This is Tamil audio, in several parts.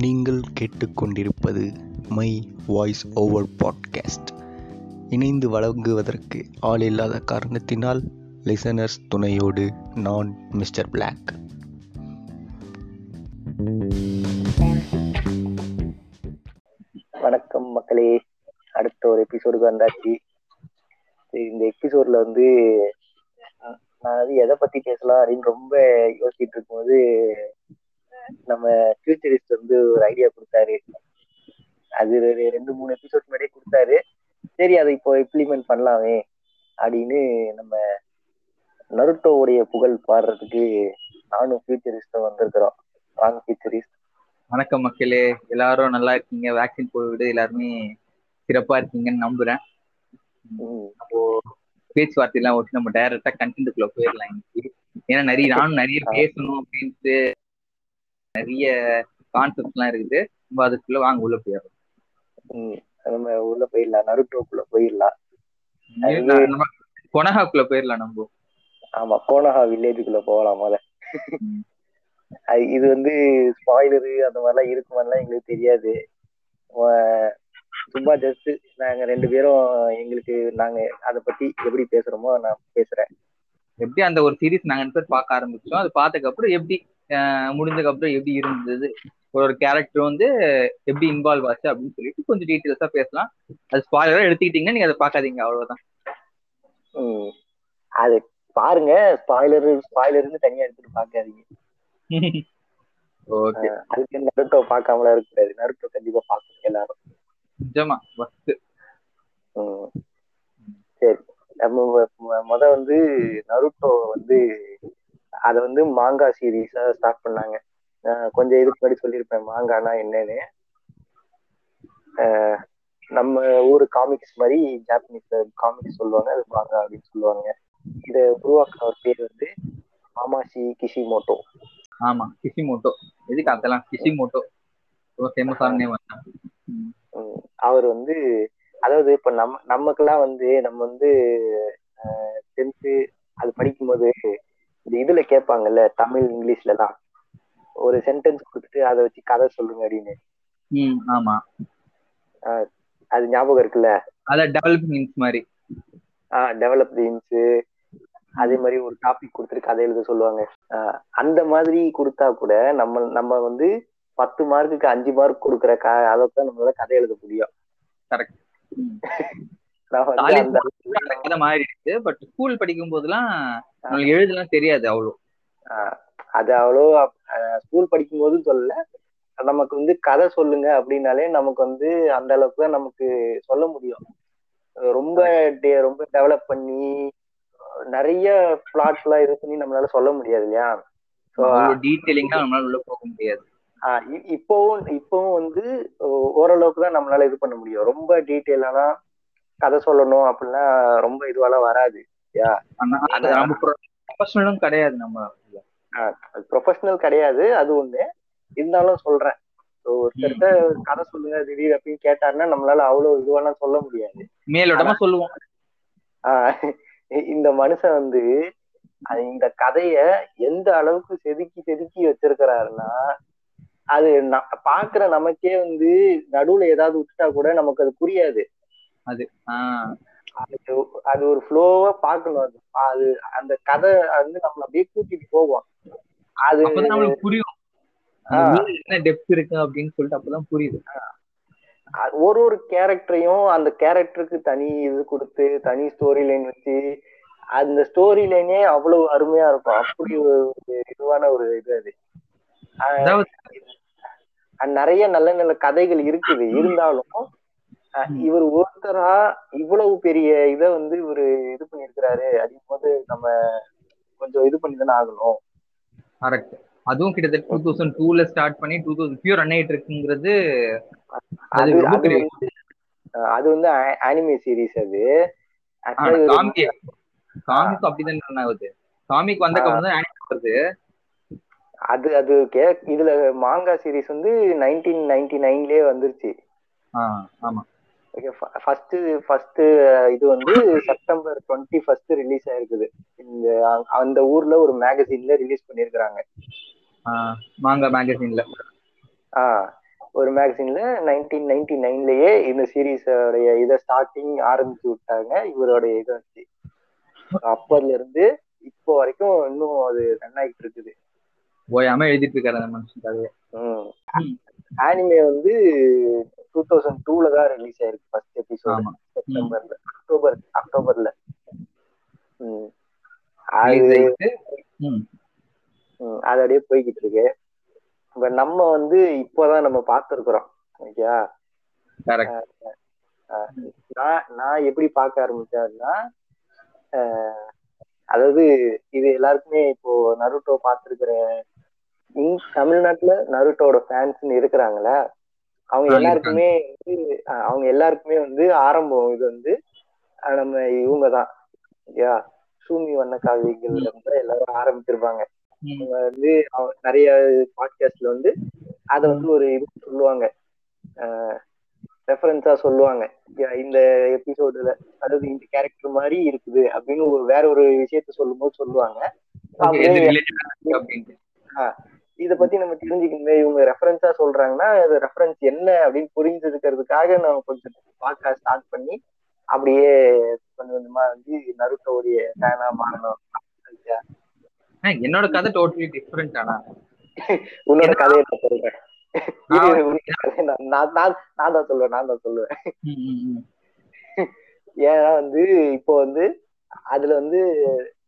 நீங்கள் கேட்டுக்கொண்டிருப்பது மை வாய்ஸ் ஓவர் பாட்காஸ்ட். இணைந்து வழங்குவதற்கு ஆள் இல்லாத காரணத்தினால் லிசனர்ஸ் துணையோடு நான் மிஸ்டர் பிளாக் வணக்கம் மக்களே. அடுத்த ஒரு எபிசோடுக்கு வந்தாச்சு. இந்த எபிசோட்ல வந்து நான் வந்து எதை பத்தி பேசலாம் அப்படின்னு ரொம்ப யோசிச்சுட்டு இருக்கும்போது நம்ம ஃபியூச்சரிஸ்ட் வந்து ஒரு ஐடியா கொடுத்தாரு. அது ரெண்டு மூணு எபிசோட் முன்னாடியே கொடுத்தாரு. சரி அதை இப்போ இம்ப்ளிமெண்ட் பண்ணலாமே அப்படின்னு நம்ம நருட்டோவுடைய புகழ் பாடுறதுக்கு நானும் ஃபியூச்சரிஸ்டும் வந்திருக்கிறோம். வாங்க ஃபியூச்சரிஸ்ட் வணக்கம் மக்களே. எல்லாரும் நல்லா இருக்கீங்க. வேக்சின் போட்டு எல்லாருமே சிறப்பா இருக்கீங்கன்னு நம்புறேன். நம்ம பேச்சுவார்த்தையெல்லாம் ஒட்டி நம்ம டைரக்டா கண்டென்ட்டுக்குள்ள போயிடலாம் இன்னைக்கு. ஏன்னா நிறைய நானும் நிறைய பேசணும் அப்படின்ட்டு நிறைய கான்செப்ட் எல்லாம் இருக்குது. நம்ம அதுக்குள்ள வாங்க உள்ள போயிடலாம். நம்ம உள்ள போயிடலாம். நருட்டோக்குள்ள போயிடலாம். கொனஹாக்குள்ள போயிடலாம் நம்ம. ஆமா கோனஹா வில்லேஜுக்குள்ள போகலாம் முத ம். அது இது வந்து ஸ்பாய்லரு அந்த மாதிரிலாம் இருக்குமான்லாம் எங்களுக்கு தெரியாது. சும்மா ஜஸ்ட் நாங்க ரெண்டு பேரும் எங்களுக்கு நாங்க அதை பத்தி எப்படி பேசுறோமோ நான் பேசுறேன். எப்படி அந்த ஒரு சீரிஸ் நாங்க ரெண்டு பேர் பார்க்க ஆரம்பிச்சோம் அது பார்த்ததுக்கு அப்புறம் எப்படி முடிஞ்சதுக்கு அப்புறம் எப்படி இருந்தது? ஒரு கேரக்டர் வந்து எப்படி இன்வால்வ் ஆச்சு அப்படின்னு சொல்லிட்டு கொஞ்சம் டீட்டெயில்ஸா பேசலாம். அது ஸ்பாயிலரா எடுத்துக்கிட்டீங்கன்னா நீங்க அதை பார்க்காதீங்க அவ்வளவுதான். அது பாருங்க ஸ்பாய்லர் ஸ்பாய்லர்னு தனியா எடுத்துட்டு பார்க்காதீங்க. ஓகே அதுக்கு நருட்டோ பார்க்காமலாம் இருக்கக்கூடாது நருட்டோ கண்டிப்பா பார்க்கணும் எல்லாரும். நிஜமா ஃபர்ஸ்ட். சரி. நம்ம முத வந்து நருட்டோ வந்து அத வந்து மாங்கா சீரீஸா ஸ்டார்ட் பண்ணாங்க. கொஞ்சம் இதுக்கு முன்னாடி சொல்லியிருப்பேன் மாங்கானா என்னன்னு. நம்ம ஊரு காமிக்ஸ் மாதிரி ஜாப்பனீஸ்ல காமிக்ஸ் சொல்லுவாங்க அது மாங்கா அப்படின்னு சொல்லுவாங்க. இத உருவாக்குன ஒரு பேர் வந்து மாமாஷி கிஷிமோட்டோ ஆமா கிஷிமோட்டோ எதுக்கு அதெல்லாம்? கிஷிமோட்டோ ரொம்ப ஃபேமஸான அவர் வந்து அதாவது இப்ப நம்ம நமக்கெல்லாம் வந்து நம்ம வந்து டென்த்து அது படிக்கும்போது இதுல கேட்பாங்கல்ல தமிழ் இங்கிலீஷ்ல எல்லாம் ஒரு சென்டென்ஸ் கொடுத்துட்டு அதை வச்சு கதை சொல்லுங்க அப்படின்னு. ம் ஆமா. அது ஞாபகம் இருக்குல்ல? அதான் டெவலப்பிங் மீன்ஸ் மாதிரி. டெவலப் தீம்ஸ் அதே மாதிரி ஒரு டாபிக் கொடுத்துட்டு கதை எழுத சொல்லுவாங்க. ஆஹ் அந்த மாதிரி கொடுத்தா கூட நம்ம நம்ம வந்து பத்து மார்க்குக்கு அஞ்சு மார்க் கொடுக்குற க அளவுக்கு தான் நம்மளால கதை எழுத முடியும். கரெக்ட் மாறி இருக்கு. பட் ஸ்கூல் படிக்கும் போதெல்லாம் நம்மளுக்கு எழுதலாம் தெரியாது அவ்வளோ. அது அவ்வளோ ஸ்கூல் படிக்கும்போது சொல்லல. நமக்கு வந்து கதை சொல்லுங்க அப்படின்னாலே நமக்கு வந்து அந்த அளவுக்கு தான் நமக்கு சொல்ல முடியும். ரொம்ப ரொம்ப டெவலப் பண்ணி நிறைய பிளாட்ஸ் எல்லாம் இது பண்ணி நம்மளால சொல்ல முடியாது இல்லையா? டீட்டெயிலிங்கா நம்மளால உள்ள போக முடியாது. இப்போவும் இப்போவும் வந்து ஓரளவுக்கு தான் நம்மளால இது பண்ண முடியும். ரொம்ப டீட்டெயிலாலாம் கதை சொல்லணும் அப்படின்னா ரொம்ப இதுவாலாம் வராது. அது ப்ரொஃபஷனலும் கிடையாது நம்ம ப்ரொஃபஷனல் கிடையாது அது ஒண்ணு. இருந்தாலும் சொல்றேன். So, ஒருத்தர்கிட்ட கதை சொல்லுங்க திடீர் அப்படின்னு கேட்டாருன்னா நம்மளால அவ்வளவு இதுவெல்லாம் சொல்ல முடியாது. மேலோட்டமா சொல்லுவோம். ஆஹ் இந்த மனுஷன் வந்து அது இந்த கதைய எந்த அளவுக்கு செதுக்கி செதுக்கி வச்சிருக்கிறாருன்னா அது பாக்குற நமக்கே வந்து நடுவுல ஏதாவது விட்டுட்டா கூட நமக்கு அது புரியாது. அது ஆஹ் அது ஒரு ஃப்ளோவா பார்க்கணும் அது. அது அந்த கதை வந்து நம்மள அப்படியே கூட்டிட்டு போகும். அது நம்மளுக்கு புரியும். என்ன டெப்த் இருக்கு அப்படின்னு சொல்லிட்டு அப்பதான் புரியுது. ஒரு ஒரு கேரக்டரையும் அந்த கேரக்டருக்கு தனி இது கொடுத்து தனி ஸ்டோரி லைன் வச்சு அந்த ஸ்டோரி லைனே அவ்வளவு அருமையா இருக்கும். அப்படி ஒரு இதுவான ஒரு இது அது நிறைய நல்ல நல்ல கதைகள் இருக்குது. இருந்தாலும் இவர் ஒருத்தரா இவ்வளவு பெரிய இதை வந்து இவரு இது பண்ணிருக்கிறாரு அப்படிங்கும் போது நம்ம கொஞ்சம் இது பண்ணி தானே ஆகணும். கரெக்ட் அதுவும் கிட்டத்தட்ட டூ தௌசண்ட் டூல ஸ்டார்ட் பண்ணி டூ தௌசண்ட் பியூர் ரன் ஆயிட்டு இருக்குங்கிறது அது வந்து ஆனிமே சீரிஸ் அது. காமிக் அப்படிதான் ரன் ஆகுது. காமிக் வந்த அப்புறம் தான் வருது. அது அது கே இதுல மாங்கா சீரிஸ் வந்து நைன்டீன் நைன்டி நைன்லயே வந்துருச்சு. ஆமா. ஃபர்ஸ்ட் ஃபர்ஸ்ட் இது வந்து செப்டம்பர் டுவெண்ட்டி ஃபர்ஸ்ட் ரிலீஸ் ஆயிருக்குது. இந்த அந்த ஊர்ல ஒரு மேகசின்ல ரிலீஸ் பண்ணிருக்காங்க மாங்கா மேகசின்ல ஆ ஒரு மேகசின்ல நைன்டீன் நைன்டி நைன்லயே இந்த சீரீஸோடைய இதை ஸ்டார்டிங் ஆரம்பிச்சு விட்டாங்க. இவருடைய இதை வச்சு. அப்பதுல இருந்து இப்போ வரைக்கும் இன்னும் அது ரன் ஆகிட்டு இருக்குது. ஓயாம எழுதிட்டு இருக்காரு அந்த மனுஷன் கதையை. ஆனிமே வந்து டூ தௌசண்ட் டூல தான் ரிலீஸ் ஆயிருக்கு ஃபர்ஸ்ட் எபிசோட் செப்டம்பர்ல அக்டோபர் அக்டோபர்ல அது அப்படியே போய்கிட்டு இருக்கு. இப்ப நம்ம வந்து இப்போதான் நம்ம பார்த்திருக்கிறோம். ஓகேயா. நான் நான் எப்படி பார்க்க ஆரம்பிச்சேன்னா அதாவது இது எல்லாருக்குமே இப்போ நருட்டோ பார்த்திருக்கிற தமிழ்நாட்டுல நருட்டோட ஃபேன்ஸ்னு இருக்கிறாங்களே அவங்க எல்லாருக்குமே வந்து அவங்க எல்லாருக்குமே வந்து ஆரம்பம் இது வந்து நம்ம இவங்க தான் ஓகேயா சூமி வண்ண காவியங்கள் எல்லாரும் ஆரம்பிச்சிருப்பாங்க. அவங்க வந்து அவ- நிறைய பாட்காஸ்ட்ல வந்து அத வந்து ஒரு இது சொல்லுவாங்க. ரெஃபரன்ஸா சொல்லுவாங்க. இந்த எபிசோடுல அதாவது இந்த கேரக்டர் மாதிரி இருக்குது அப்படின்னு ஒரு வேற ஒரு விஷயத்த சொல்லும்போது சொல்லுவாங்க. இத பத்தி நம்ம தெரிஞ்சுக்கணுமே. இவங்க ரெஃபரன்ஸா சொல்றாங்கன்னா அது ரெஃபரன்ஸ் என்ன அப்படின்னு புரிஞ்சுக்கிறதுக்காக நான் கொஞ்சம் பார்க்க ஸ்டார்ட் பண்ணி அப்படியே கொஞ்சம் கொஞ்சமா வந்து நருட்டோடைய ஃபேனா மாறணும். என்னோட கதை டோட்டலி டிஃப்ரெண்ட் ஆனா. உன்னோட கதையை நான் சொல்றேன். நான் நான் நான் நான் தான் சொல்லுவேன் நான் தான் சொல்லுவேன். ஏன்னா வந்து இப்போ வந்து அதுல வந்து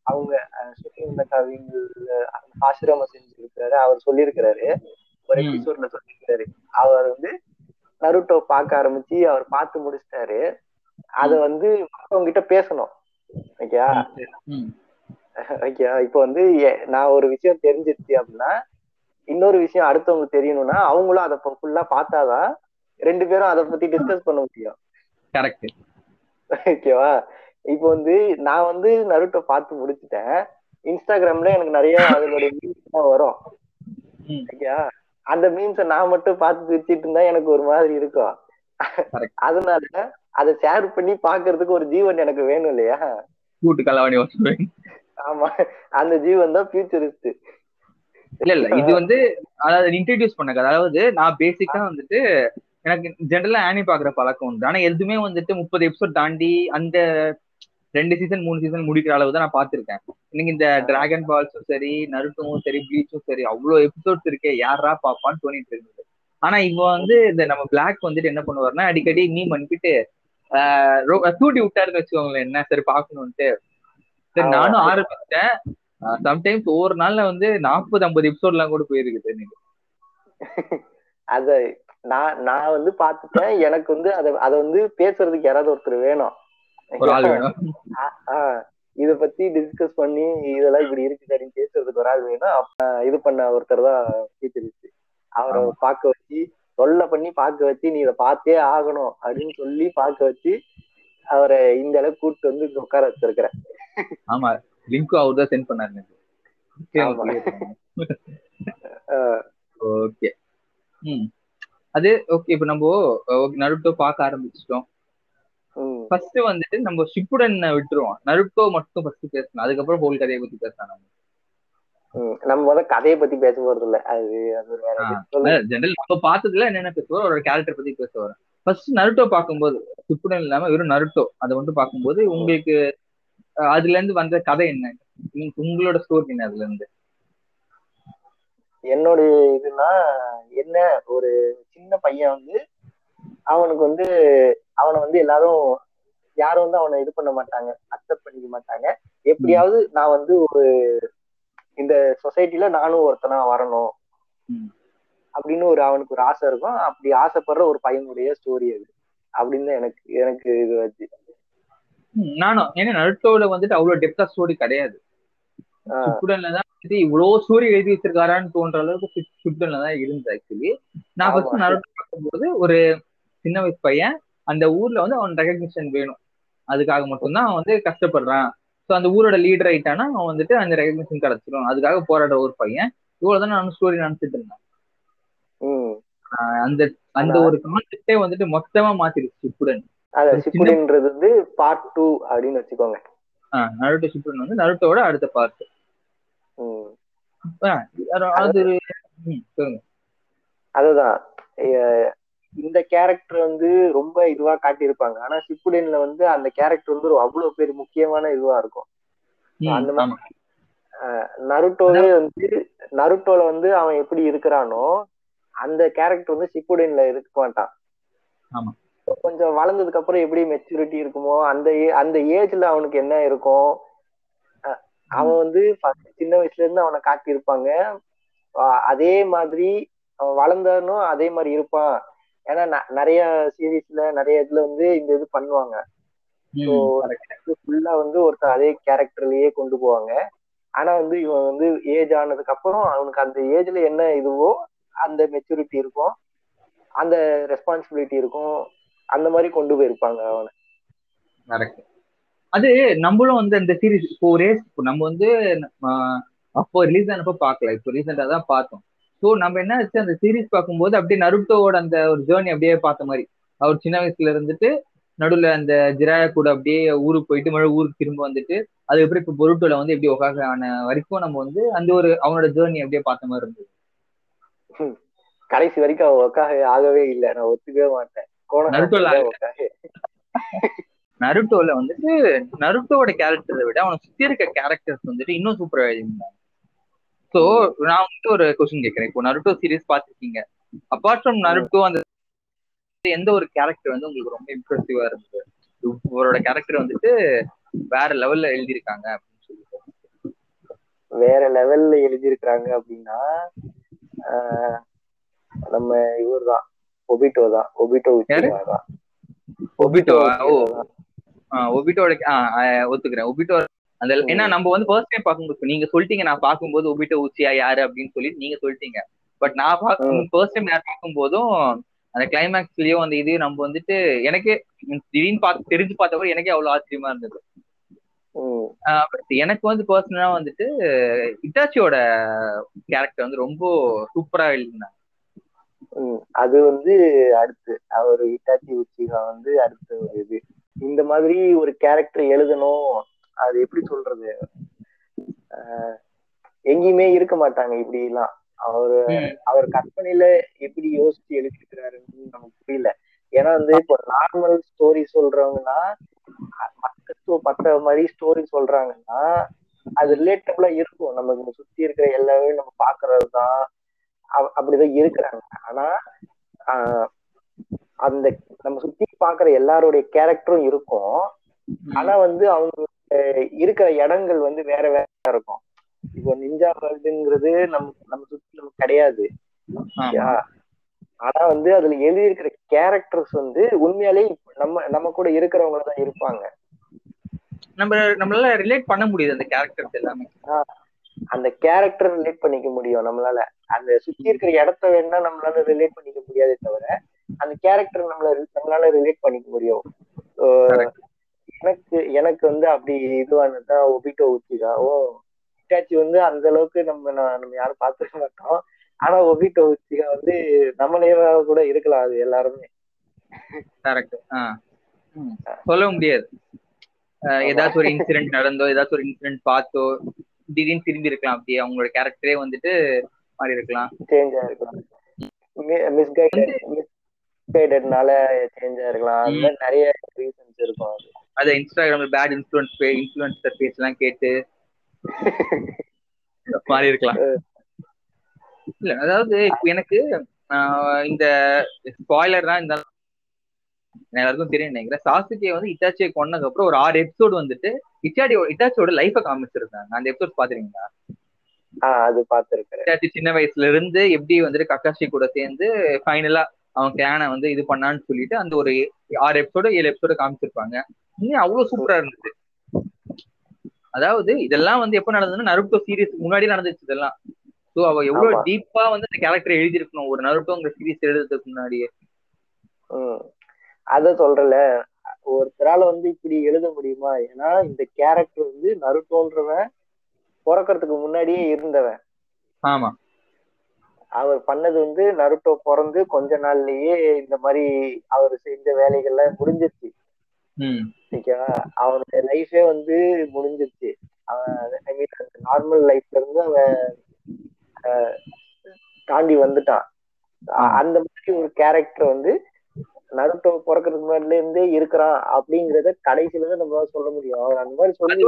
அவங்க சுத்திந்த கவிங்கள் ஆசிரமம் செஞ்சிருக்கிறாரு அவர் சொல்லியிருக்கிறாரு. ஒரு. எபிசோட்ல சொல்லியிருக்காரு அவர் வந்து நருட்டோ பார்க்க ஆரம்பிச்சு அவர் பார்த்து முடிச்சிட்டாரு. அத வந்து மத்தவங்க கிட்ட பேசணும். ஓகேயா ம், ஓகே இப்போ வந்து நான் ஒரு விஷயம் தெரிஞ்சிருச்சு அப்படின்னா இன்னொரு விஷயம் அடுத்தவங்களுக்கு தெரியணும்னா அவங்களும் அதை ஃபுல்லா பார்த்தாதான் ரெண்டு பேரும் அதை பத்தி டிஸ்கஸ் பண்ண முடியும். Correct. ஓகேவா? இப்போ வந்து நான் வந்து நருட்டோ பார்த்து முடிச்சிட்டேன். இன்ஸ்டாகிராம்ல எனக்கு நிறைய அதனுடைய தான் வரும். ஓகேயா அந்த மீம்ஸை நான் மட்டும் பார்த்து சிரிச்சிட்டு இருந்தா எனக்கு ஒரு மாதிரி இருக்கும். அதனால அதை ஷேர் பண்ணி பாக்குறதுக்கு ஒரு ஜீவன் எனக்கு வேணும் இல்லையா? கூட்டு கலவாணி ஆமா. அந்த ஜீவன் தான் ஃபியூச்சரிஸ்ட் இல்ல இல்ல. இது வந்து அதாவது இன்ட்ரடியூஸ் பண்ண அதாவது நான் பேசிக்கா வந்துட்டு எனக்கு ஜென்ரலா ஆனி பாக்குற பழக்கம் உண்டு. ஆனா எதுவுமே வந்துட்டு முப்பது எபிசோட் தாண்டி அந்த ரெண்டு சீசன் மூணு சீசன் முடிக்கிற அளவு தான் நான் பார்த்திருக்கேன். இன்னைக்கு இந்த டிராகன் பால்ஸும் சரி நருட்டோவும் சரி ப்ளீச்சும் சரி அவ்வளவு எபிசோட்ஸ் இருக்கே யாரா பாப்பான்னு தோணிட்டு இருந்தது. ஆனா இவ வந்து இந்த நம்ம பிளாக் வந்துட்டு என்ன பண்ணுவாருன்னா அடிக்கடி மீம் ரொ- தூண்டி விட்டாருன்னு வச்சுக்கோங்களேன் என்ன சரி பாக்கணும்ட்டு சரி. நானும் ஆரம்பிச்சிட்டேன். சம்டைம்ஸ் ஒவ்வொரு நாள்ல வந்து நாற்பது ஐம்பது எபிசோட்லாம் கூட போயிருக்குது எனக்கு அத நான் நான் வந்து பாத்துட்டேன் எனக்கு வந்து அத அத வந்து பேசுறதுக்கு யாராவது ஒருத்தர் வேணும். இத பத்தி டிஸ்கஸ் பண்ணி இதெல்லாம் இப்படி இருக்கு அப்படின்னு பேசுறதுக்கு ஒரு ஆள் வேணும். அப்ப இது பண்ண ஒருத்தர் தான் அவரை. பார்க்க வச்சு தொல்லை பண்ணி பார்க்க வச்சு நீ இதை பார்த்தே ஆகணும் அப்படின்னு சொல்லி பார்க்க வச்சு அவரை இந்த அளவுக்கு கூட்டு வந்து உட்கார வச்சிருக்கிறேன். ஆமா. லிங்க்கும் அவர் தான் சென்ட் பண்ணாரு. ஓகே ம். அது ஓகே இப்போ நம்ம நருட்டோ பார்க்க ஆரம்பிச்சிட்டோம். ஃபர்ஸ்ட் வந்துட்டு நம்ம ஷிப்புடன் விட்டுருவோம். நருட்டோ மட்டும் ஃபர்ஸ்ட் பேசணும். அதுக்கப்புறம் ஹோல் கதையை பத்தி பேசலாம் நம்ம. நம்ம முதல்ல கதையை பத்தி பேச போறது இல்ல. அது அது வேற. ஜெனரல் நம்ம பார்த்ததுல என்னென்ன பேசுவோம் ஒரு கேரக்டர் பத்தி பேச வரோம் ஃபர்ஸ்ட் நருட்டோ பார்க்கும்போது ஷிப்புடன் இல்லாம வெறும் நருட்டோ அதை மட்டும் பார்க்கும்போது உங்களுக்கு அதுல இருந்து வந்த கதை என்ன? உங்களோட ஸ்டோரி என்ன அதுல இருந்து என்னுடைய இதுனா என்ன ஒரு சின்ன பையன் வந்து அவனுக்கு வந்து அவனை வந்து எல்லாரும் யாரும் வந்து அவனை இது பண்ண மாட்டாங்க அக்செப்ட் பண்ணிக்க மாட்டாங்க. எப்படியாவது நான் வந்து ஒரு இந்த சொசைட்டில நானும் ஒருத்தனா வரணும். அப்படின்னு ஒரு அவனுக்கு ஒரு ஆசை இருக்கும். அப்படி ஆசைப்படுற ஒரு பையனுடைய ஸ்டோரி அது. அப்படின்னு தான் எனக்கு எனக்கு இது வச்சு நானும். ஏன்னா நருட்டோல வந்துட்டு அவ்வளவு டெப்தா ஸ்டோரி கிடையாது. ஷிப்புடன்ல தான் இவ்வளவு ஸ்டோரி எழுதி வச்சிருக்காரான்னு தோன்ற அளவுக்கு ஷிப்புடன்ல தான் இருந்தது ஆக்சுவலி நான் ஃபர்ஸ்ட். நருட்டோ பார்க்கும்போது ஒரு சின்ன வயசு பையன் அந்த ஊர்ல வந்து அவன் ரெகக்னிஷன் வேணும். அதுக்காக மட்டும்தான் அவன் வந்து கஷ்டப்படுறான். ஸோ அந்த ஊரோட லீடர் ஆயிட்டானா அவன் வந்துட்டு அந்த ரெகக்னிஷன் கிடைச்சிடும் அதுக்காக போராடுற ஒரு பையன். இவ்வளவுதான் நான் ஸ்டோரி நினைச்சிட்டு இருந்தேன். அந்த அந்த ஒரு கான்செப்டே வந்துட்டு மொத்தமா மாத்திருச்சு சின்ன- சிப்புடின்றது வந்து பார்ட் டூ அப்படின்னு வச்சுக்கோங்க. நருட்டோ ஷிப்புடன் வந்து நருட்டோட அடுத்த பார்ட் அது அதுதான். இந்த கேரக்டர் வந்து ரொம்ப இதுவா காட்டியிருப்பாங்க. ஆனா சிப்புடன்ல வந்து அந்த கேரக்டர் வந்து அவ்வளவு பேர் முக்கியமான இதுவா இருக்கும். அந்த ஆமா. நருட்டோவே வந்து நருட்டோல வந்து அவன் எப்படி இருக்கிறானோ அந்த கேரக்டர் வந்து சிப்புடன்ல இருக்க மாட்டான். கொஞ்சம் வளர்ந்ததுக்கு அப்புறம் எப்படி மெச்சூரிட்டி இருக்குமோ அந்த அந்த ஏஜ்ல அவனுக்கு என்ன இருக்கும் அவன் வந்து சின்ன வயசுல இருந்து அவனை காட்டியிருப்பாங்க. அதே மாதிரி அவன் வளர்ந்தானும் அதே மாதிரி இருப்பான். ஏன்னா நிறைய சீரீஸ்ல நிறைய இதுல வந்து இந்த இது பண்ணுவாங்க. So, correct. ஃபுல்லா வந்து ஒருத்தர் அதே கேரக்டர்லயே கொண்டு போவாங்க. ஆனா வந்து இவன் வந்து ஏஜ் ஆனதுக்கு அப்புறம் அவனுக்கு அந்த ஏஜ்ல என்ன இதுவோ அந்த மெச்சூரிட்டி இருக்கும். அந்த ரெஸ்பான்சிபிலிட்டி இருக்கும். அந்த மாதிரி கொண்டு போயிருப்பாங்க அவனை. அது நம்மளும் வந்து அந்த சீரிஸ் இப்போ ஒரே இப்போ நம்ம வந்து அப்போ ரிலீஸ் ஆனப்போ பார்க்கல. இப்போ ரீசெண்டா தான் பார்த்தோம். ஸோ நம்ம என்ன ஆச்சு? அந்த சீரிஸ் பார்க்கும்போது அப்படியே நருட்டோவோட அந்த ஒரு ஜேர்னி அப்படியே பார்த்த மாதிரி. அவர் சின்ன வயசுல இருந்துட்டு நடுவுல அந்த ஜிராயா கூட அப்படியே ஊருக்கு போயிட்டு மறுபடியும் ஊருக்கு திரும்ப வந்துட்டு அதுக்கப்புறம் இப்போ பொருட்டோல வந்து எப்படி ஒகாக ஆன வரைக்கும் நம்ம வந்து அந்த ஒரு அவனோட ஜேர்னி அப்படியே பார்த்த மாதிரி இருந்தது. கடைசி வரைக்கும் அவன் ஒக்காக ஆகவே இல்லை. நான் ஒத்துக்கவே மாட்டேன். நருட்டோல வந்துட்டு நருட்டோட கேரக்டரை விட அவனை சுத்தி இருக்க கேரக்டர்ஸ் வந்துட்டு இன்னும் சூப்பரா எழுதியிருந்தாங்க. ஸோ நான் வந்துட்டு ஒரு கொஸ்டின் கேட்கறேன் இப்போ நருட்டோ சீரிஸ் பார்த்துருக்கீங்க. அப்பார்ட் ஃப்ரம் நருட்டோ அந்த எந்த ஒரு கேரக்டர் வந்து உங்களுக்கு ரொம்ப இம்ப்ரெசிவா இருந்தது? இவரோட கேரக்டர் வந்துட்டு வேற லெவல்ல எழுதியிருக்காங்க அப்படின்னு சொல்லிட்டு. வேற லெவல்ல எழுதியிருக்கிறாங்க அப்படின்னா நம்ம இவர் தான். ஒபிட்டோ தான் ஒபிட்டோ தான் ஒபிட்டோ. ஒபிட்டோட ஒத்துக்கிறேன். ஒபிட்டோ அந்த ஏன்னா நம்ம வந்து ஃபர்ஸ்ட் டைம் பார்க்கும்போது நீங்க சொல்லிட்டீங்க நான் பார்க்கும்போது ஒபிட்டோ உச்சியா யாரு அப்படின்னு சொல்லி நீங்க சொல்லிட்டீங்க. பட் நான் பார்க்கும் ஃபர்ஸ்ட் டைம் நான் பார்க்கும்போதும் அந்த கிளைமேக்ஸ்லயும் அந்த இது நம்ம வந்துட்டு எனக்கே திடீர்னு பார்த்து தெரிஞ்சு பார்த்தப்ப எனக்கே அவ்வளவு ஆச்சரியமா இருந்தது. எனக்கு வந்து பர்சனலா வந்துட்டு இட்டாச்சியோட கேரக்டர் வந்து ரொம்ப சூப்பரா எழுதினாங்க அது வந்து அடுத்து அவர் இட்டாச்சி உச்சிகா வந்து அடுத்த ஒரு இது. இந்த மாதிரி ஒரு கேரக்டர் எழுதணும் அது எப்படி சொல்றது? ஆஹ் எங்கேயுமே இருக்க மாட்டாங்க இப்படி எல்லாம் அவரு அவர் கற்பனையில எப்படி யோசிச்சு எழுதிருக்கிறாருன்னு நமக்கு புரியல. ஏன்னா வந்து இப்போ நார்மல் ஸ்டோரி சொல்றவங்கன்னா sto- மத்த மாதிரி ஸ்டோரி சொல்றாங்கன்னா அது ரிலேட்டபிளா இருக்கும். நமக்கு சுத்தி இருக்கிற எல்லாமே நம்ம பாக்குறது தான் அப்படிதான் இருக்கிறாங்க. ஆனா ஆஹ் அந்த நம்ம சுத்தி பாக்குற எல்லாருடைய கேரக்டரும் இருக்கும். ஆனா வந்து அவங்க இருக்கிற இடங்கள் வந்து வேற வேற இருக்கும். இப்போ நிஞ்சா வேர்ல்டுங்கிறது நம்ம நம்ம சுத்தி நமக்கு கிடையாது. ஆனா வந்து அதுல எழுதியிருக்கிற கேரக்டர்ஸ் வந்து உண்மையாலே நம்ம நம்ம கூட இருக்கிறவங்க தான் இருப்பாங்க. நம்ம நம்மளால ரிலேட் பண்ண முடியுது அந்த கேரக்டர்ஸ் எல்லாமே. அந்த கேரக்டர் ரிலேட் பண்ணிக்க முடியும் நம்மளால. அந்த சுத்தி இருக்கிற இடத்த வேணா நம்மளால ரிலேட் பண்ணிக்க முடியாதே தவிர அந்த கேரக்டர் நம்மள நம்மளால ரிலேட் பண்ணிக்க முடியும். எனக்கு எனக்கு வந்து அப்படி இதுவானதுதான் ஒபிட்டோ உச்சிகா ஓ இட்டாச்சி வந்து அந்த அளவுக்கு நம்ம நம்ம யாரும் பார்த்துக்க மாட்டோம். ஆனா ஒபிட்டோ உச்சிகா வந்து நம்மளே கூட இருக்கலாம் அது எல்லாருமே. கரெக்ட் சொல்ல முடியாது. ஏதாச்சும் ஒரு இன்சிடென்ட் நடந்தோ ஏதாச்சும் ஒரு இன்சிடென்ட் பார்த்தோ திடீர்னு திரும்பி இருக்கலாம். அப்படியே அவங்களோட கேரக்டரே வந்துட்டு மாறி இருக்கலாம். சேஞ்ச் ஆயிருக்கலாம் மிஸ்கைடட் மிஸ்கைடட்னால சேஞ்ச் ஆயிருக்கலாம் நிறைய ரீசன்ஸ் இருக்கும் அது. அது இன்ஸ்டாகிராம்ல பேட் இன்ஃபுளுன்ஸ் இன்ஃபுளுன்சர் பேஸ் எல்லாம் கேட்டு மாறி இருக்கலாம் இல்ல அதாவது எனக்கு இந்த ஸ்பாய்லர் தான் இந்த எல்லாருக்கும் தெரியும் நினைக்கிறேன். சாசுகே வந்து இட்டாச்சியை கொன்னதுக்கு அப்புறம் ஒரு ஆறு எபிசோடு வந்துட்டு இட்டாடி இட்டாச்சியோட லைஃப காமிச்சிருக்காங்க அந்த எபிசோட் ஆஹ் அது பார்த்திருக்கிறேன். இட்டாச்சி சின்ன வயசுல இருந்து எப்படி வந்துட்டு கக்காஷி கூட சேர்ந்து ஃபைனலா அவன் கிளானை வந்து இது பண்ணான்னு சொல்லிட்டு அந்த ஒரு ஆறு எபிசோடு ஏழு எபிசோடு காமிச்சிருப்பாங்க. இன்னும் அவ்வளவு சூப்பரா இருந்துச்சு அதாவது இதெல்லாம் வந்து எப்ப நடந்ததுன்னா நருட்டோ சீரியஸ் முன்னாடி நடந்துச்சு இதெல்லாம். சோ அவ எவ்வளவு. டீப்பா வந்து அந்த கேரக்டர் எழுதியிருக்கணும். ஒரு நருட்டோங்கிற சீரிஸ் எழுதுறதுக்கு முன்னாடியே. அத சொல்றல ஒருத்தரால வந்து இப்படி எழுத முடியுமா? ஏன்னா இந்த கேரக்டர் வந்து நருட்டோன்றவன் பிறக்கறதுக்கு முன்னாடியே இருந்தவன். ஆமா. அவர் பண்ணது வந்து நருட்டோ பிறந்து கொஞ்ச நாள்லயே இந்த மாதிரி அவர் செஞ்ச வேலைகள்லாம் முடிஞ்சிருச்சு. ஓகேவா? அவனுடைய லைஃபே வந்து முடிஞ்சிருச்சு. அவன் ஐ மீன் அந்த நார்மல் லைஃப்ல இருந்து அவன் தாண்டி வந்துட்டான். அந்த மாதிரி ஒரு கேரக்டர் வந்து நருட்டோ பிறக்கிறதுக்கு முன்னாடில இருந்தே இருக்கிறான் அப்படிங்கறத கடைசியில தான் நம்மளால சொல்ல முடியும். அவர் அந்த மாதிரி சொல்லி.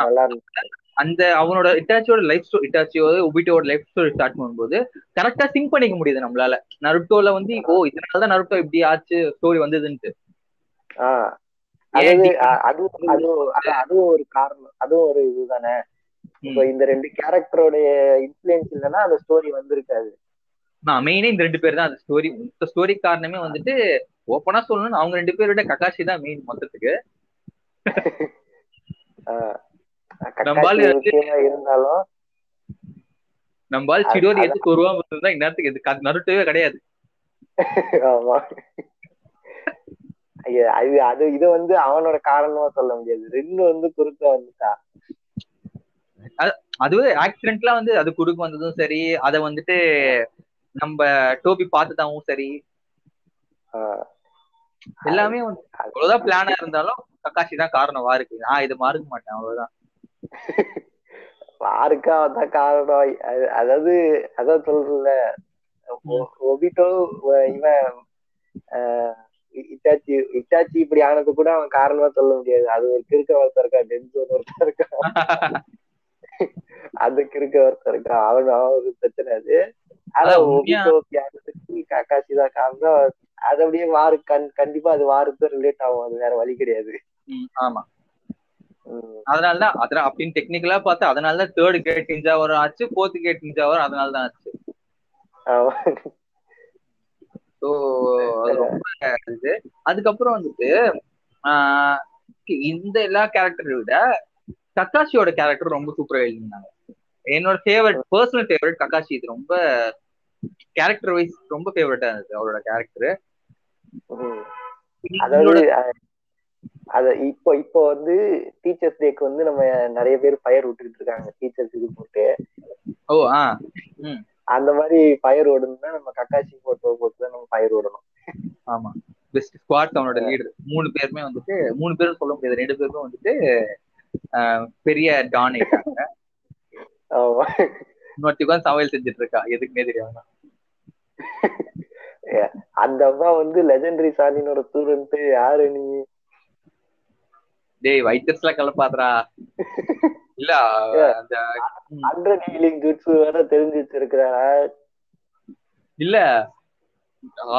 நல்லா இருந்துச்சு. அந்த அவனோட இட்டாச்சியோட லைஃப் ஸ்டோரி இட்டாச்சியோட உபிட்டோட லைஃப் ஸ்டோரி ஸ்டார்ட் பண்ணும்போது கரெக்டா சிங்க் பண்ணிக்க முடியுது நம்மளால. நருட்டோல வந்து ஓ இதனாலதான் நருட்டோ இப்படி ஆச்சு ஸ்டோரி வந்ததுன்ட்டு. அதுவும் அதுவும் ஒரு காரணம். அதுவும் ஒரு இதுதானே? இப்போ. இந்த ரெண்டு கேரக்டரோடைய இன்ஃபுளுன்ஸ் இல்லைன்னா அந்த ஸ்டோரி வந்திருக்காது. மெயினே இந்த ரெண்டு பேர் தான். அந்த ஸ்டோரி இந்த ஸ்டோரி காரணமே வந்துட்டு ஓப்பனா சொல்லணும்னு அவங்க ரெண்டு பேரோட கக்காஷி தான் மெயின் மொத்தத்துக்கு. இருந்தாலும் நம்மால் சிடோரி அது- எடுத்து வருவாம இருந்தா இந்நேரத்துக்கு க- நருட்டோவே கிடையாது. ஆமா. அது அது இது வந்து அவனோட காரணமா சொல்ல முடியாது. ரெண்டு வந்து குறுக்க வந்துட்டா. அதுவே ஆக்சிடென்ட்லாம் வந்து அது குறுக்கு வந்ததும் சரி அத வந்துட்டு நம்ம டோபி பார்த்துதாவும் சரி. எல்லாமே வந்து அது- அவ்வளவுதான் பிளானா இருந்தாலும் கக்காஷி தான் காரணம் வாருக்கு. நான் இதை மாறுக்க மாட்டேன் அவ்வளவுதான். யாருக்கா அதான் காரணம். அது- அதாவது அதான் சொல்றல ஒபிட்டோ இவன் இட்டாச்சி இட்டாச்சி இப்படி ஆனது கூட அவன் காரணமா சொல்ல முடியாது. அது ஒரு கிறுக்க ஒருத்தர் இருக்கா டென்சோன் ஒருத்தர் இருக்கா? அது கிறுக்க ஒருத்தர் இருக்கா? அவன் அவன் ஒரு பிரச்சனை அது. ஆனா ஆனதுக்கு காக்காசி தான் காரணம். அது அப்படியே வாரு கண் கண்டிப்பா அது வாருக்கு ரிலேட் ஆகும். அது வேற வழி கிடையாது. ஆமா. அதனாலதான் அதான் அப்படின்னு டெக்னிக்கலா பார்த்தா அதனாலதான் தேர்ட் கேட் நிஞ்சா வரும் ஆச்சு ஃபோர்த் கேட் நிஞ்சா வரும் அதனாலதான் ஆச்சு. ஸோ அது ரொம்ப இது. அதுக்கப்புறம் வந்துட்டு இந்த எல்லா கேரக்டரை விட கக்காஷியோட கேரக்டர் ரொம்ப சூப்பரா எழுதிருந்தாங்க என்னோட ஃபேவரட் பர்சனல் ஃபேவரட் கக்காஷி. இது ரொம்ப கேரக்டர் வைஸ் ரொம்ப ஃபேவரட்டா இருந்தது அவரோட கேரக்டர் அதாவது அத இப்போ இப்போ வந்து டீச்சர்ஸ் டேக்கு வந்து நம்ம நிறைய பேர் ஃபயர் விட்டுட்டு இருக்காங்க. டீச்சர்ஸ் இது போட்டு. ஓ ஆ. அந்த மாதிரி ஃபயர் ஓடணும்னா நம்ம கக்காசி போட்டோ போட்டு தான் நம்ம ஃபயர் ஓடணும். ஆமா. பெஸ்ட் ஸ்குவாட் அவனோட லீடர் மூணு பேருமே வந்துட்டு மூணு பேரும் சொல்ல முடியாது. ரெண்டு பேருமே வந்துட்டு பெரிய டான் ஆயிட்டாங்க. ஆமா. இன்னொருத்தி உட்காந்து சமையல் செஞ்சுட்டு இருக்கா எதுக்குமே தெரியாம அந்த அம்மா வந்து லெஜெண்டரி சாலினோட ஸ்டூடெண்ட் யாரு நீ? டேய் வைத்தஸ்ல கலப்பாதரா இல்ல அந்த ஹண்ட்ரட் ஹீலிங் குட்ஸ் வேற தெரிஞ்சு வச்சிருக்கிறா. இல்ல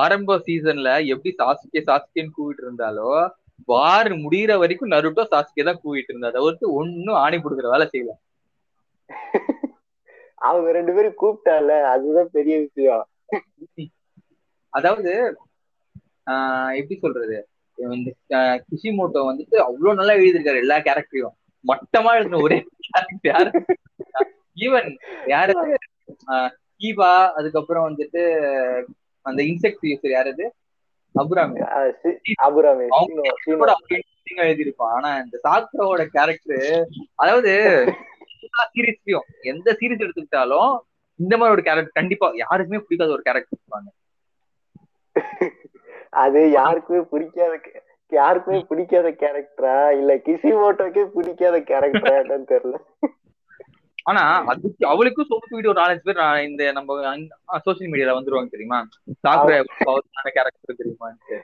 ஆரம்ப சீசன்ல எப்படி சாஸ்கே சாஸ்கேன்னு கூவிட்டு இருந்தாலோ வார் முடியிற வரைக்கும் நருட்டோ சாஸ்கே தான் கூவிட்டு இருந்தா. தவிர்த்து ஒன்னும் ஆணி கொடுக்குற வேலை செய்யல. அவங்க ரெண்டு பேரும் கூப்பிட்டால அதுதான் பெரிய விஷயம். அதாவது எப்படி சொல்றது? இந்த கிஷிமோட்டோ வந்துட்டு அவ்வளவு நல்லா எழுதியிருக்காரு எல்லா கேரக்டரையும் மட்டமா எழுதின ஒரே கேரக்டர் யாரு? ஈவன் யாரு? கீபா அதுக்கப்புறம் வந்துட்டு அந்த இன்செக்ட் யூசர் யாரது அபுராமி. அஹ் சி- அபுராமி ஆ எழுதியிருப்பான். ஆனா இந்த சாக்குராவோட கேரக்டர் அதாவது சீரீஸ்லயும் எந்த சீரீஸ் எடுத்துக்கிட்டாலும் இந்த மாதிரி ஒரு கேரக்டர் கண்டிப்பா யாருக்குமே பிடிக்காத ஒரு கேரக்டர் இருப்பாங்க. அது யாருக்குமே பிடிக்காத யாருக்குமே பிடிக்காத கேரக்டரா இல்ல கிசிமோட்டோக்கே பிடிக்காத கேரக்டரா என்னன்னு தெரியல. ஆனா அதுக்கு அவளுக்கும் வீடியோ ஒரு நாலஞ்சு பேர் நான் இந்த நம்ம சோசியல் மீடியால வந்துருவாங்க தெரியுமா? சாக்குரா கேரக்டர்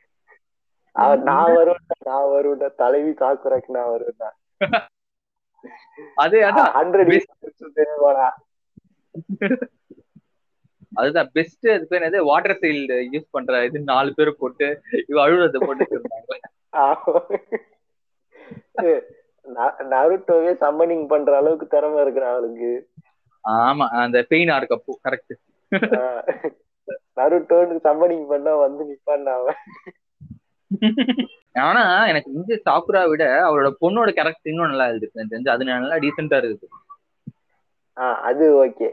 அவ- நான் வருவேன்டா நான் வருவேன்டா. தலைவி சாக்குறாக்கு நான் வருவேன்டா. அது ஹண்ட்ரட். தெரியுமாடா அதுதான் பெஸ்ட் அது பேர் என்னது? வாட்டர் சைல்டு யூஸ் பண்ற இது நாலு பேர் போட்டு இவ அழுறத போட்டு நருட்டோவே சம்மனிங் பண்ற அளவுக்கு திறமை இருக்கிற அவளுக்கு ஆமா அந்த பெயின் ஆர்க் அப்போ கரெக்ட் நருட்டோன்னு சம்மனிங் பண்ணா வந்து நிப்பான் அவன். ஆனா எனக்கு இந்த சாக்குரா விட அவரோட பொண்ணோட கேரக்டர் இன்னும் நல்லா இருக்கு. தெரிஞ்சு அது நல்லா டீசெண்டா இருக்குது. ஆஹ் அது ஓகே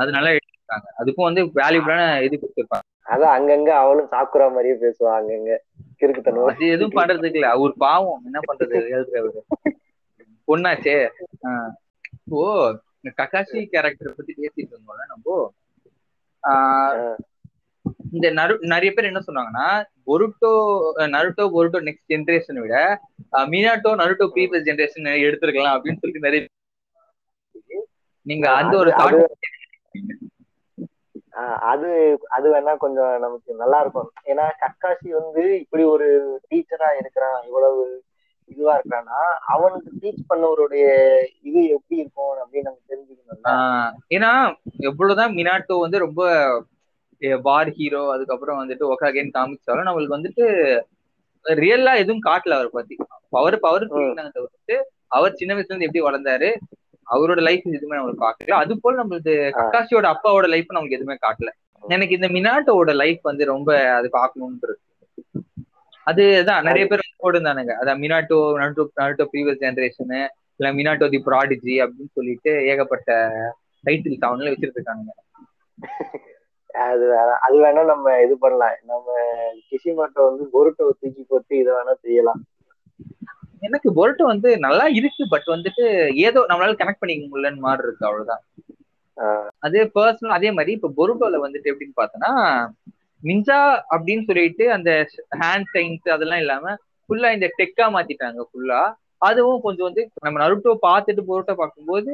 அது நல்லா எடுத்திருக்காங்க அதுக்கும் வந்து வேல்யூபிளான இது கொடுத்துருப்பாங்க. அதான் அங்கங்க அவளும் சாக்குரா மாதிரியே பேசுவா அங்கங்க. கிறுக்குத்தனம் அது எதுவும் பண்றதுக்கு இல்ல. அவர் பாவம். என்ன பண்றது? எழுதுறவரு பொண்ணாச்சே. ஓ ககாஷி கேரக்டர் பத்தி பேசிட்டு இருந்தோம்ல நம்ம? இந்த நரு நிறைய பேர் என்ன சொன்னாங்கன்னா பொருட்டோ நருட்டோ பொருட்டோ நெக்ஸ்ட் ஜென்ரேஷனை விட மினாட்டோ நருட்டோ ப்ரீவியஸ் ஜென்ரேஷன் எடுத்திருக்கலாம் அப்படின்னு சொல்லிட்டு நிறைய நீங்க அந்த ஒரு அது- அது அது வேணா கொஞ்சம் நமக்கு நல்லா இருக்கும். ஏன்னா கக்காசி வந்து இப்படி ஒரு டீச்சரா இருக்கிறான் இவ்வளவு இதுவா இருக்கான்னா அவனுக்கு டீச் பண்ணவருடைய இது எப்படி இருக்கும் அப்படின்னு நம்ம தெரிஞ்சுக்கணும்ல. ஆஹ் ஏன்னா எவ்வளவுதான் மினாட்டோ வந்து ரொம்ப வார் ஹீரோ அதுக்கப்புறம் வந்துட்டு ஒக்காகேன்னு காமிச்சாலும் நம்மளுக்கு வந்துட்டு ரியலா எதுவும் காட்டல அவர் பத்தி. பவர் பவர் தவிர்த்து அவர் சின்ன வயசுல இருந்து எப்படி வளர்ந்தாரு அவரோட லைஃப் எதுவுமே நம்மளுக்கு காட்டல அது போல நம்மளுக்கு கக்காசியோட அப்பாவோட லைஃப் நமக்கு எதுவுமே காட்டல எனக்கு இந்த மினாட்டோட லைஃப் வந்து ரொம்ப அது பார்க்கணும்ன்றது. அதுதான் நிறைய பேர் போடுந்தானுங்க அதான் Minato Naruto Naruto previous generation இல்ல மினாட்டோ தி ப்ராடிஜி அப்படின்னு சொல்லிட்டு ஏகப்பட்ட டைட்டில்ஸ் அவங்களே வச்சிட்டு இருக்கானுங்க அது வேணா அது வேணா நம்ம இது பண்ணலாம். நம்ம கிஷிமாட்டோ வந்து பொருட்டோ தூக்கி போட்டு இதை வேணா செய்யலாம். எனக்கு பொருட்டோ வந்து நல்லா இருக்கு பட் வந்துட்டு ஏதோ நம்மளால கனெக்ட் பண்ணிக்க முடியலன்னு மாதிரி இருக்கு அவ்வளவுதான். அதே பர்சனல் அதே மாதிரி இப்ப பொருட்டோல வந்துட்டு எப்படின்னு பார்த்தோன்னா நிஞ்சா அப்படின்னு சொல்லிட்டு அந்த ஹேண்ட் சைன்ஸ் அதெல்லாம் இல்லாம ஃபுல்லா இந்த டெக்கா மாத்திட்டாங்க ஃபுல்லா அதுவும் கொஞ்சம் வந்து நம்ம நருட்டோ பார்த்துட்டு பொருட்டோ பார்க்கும்போது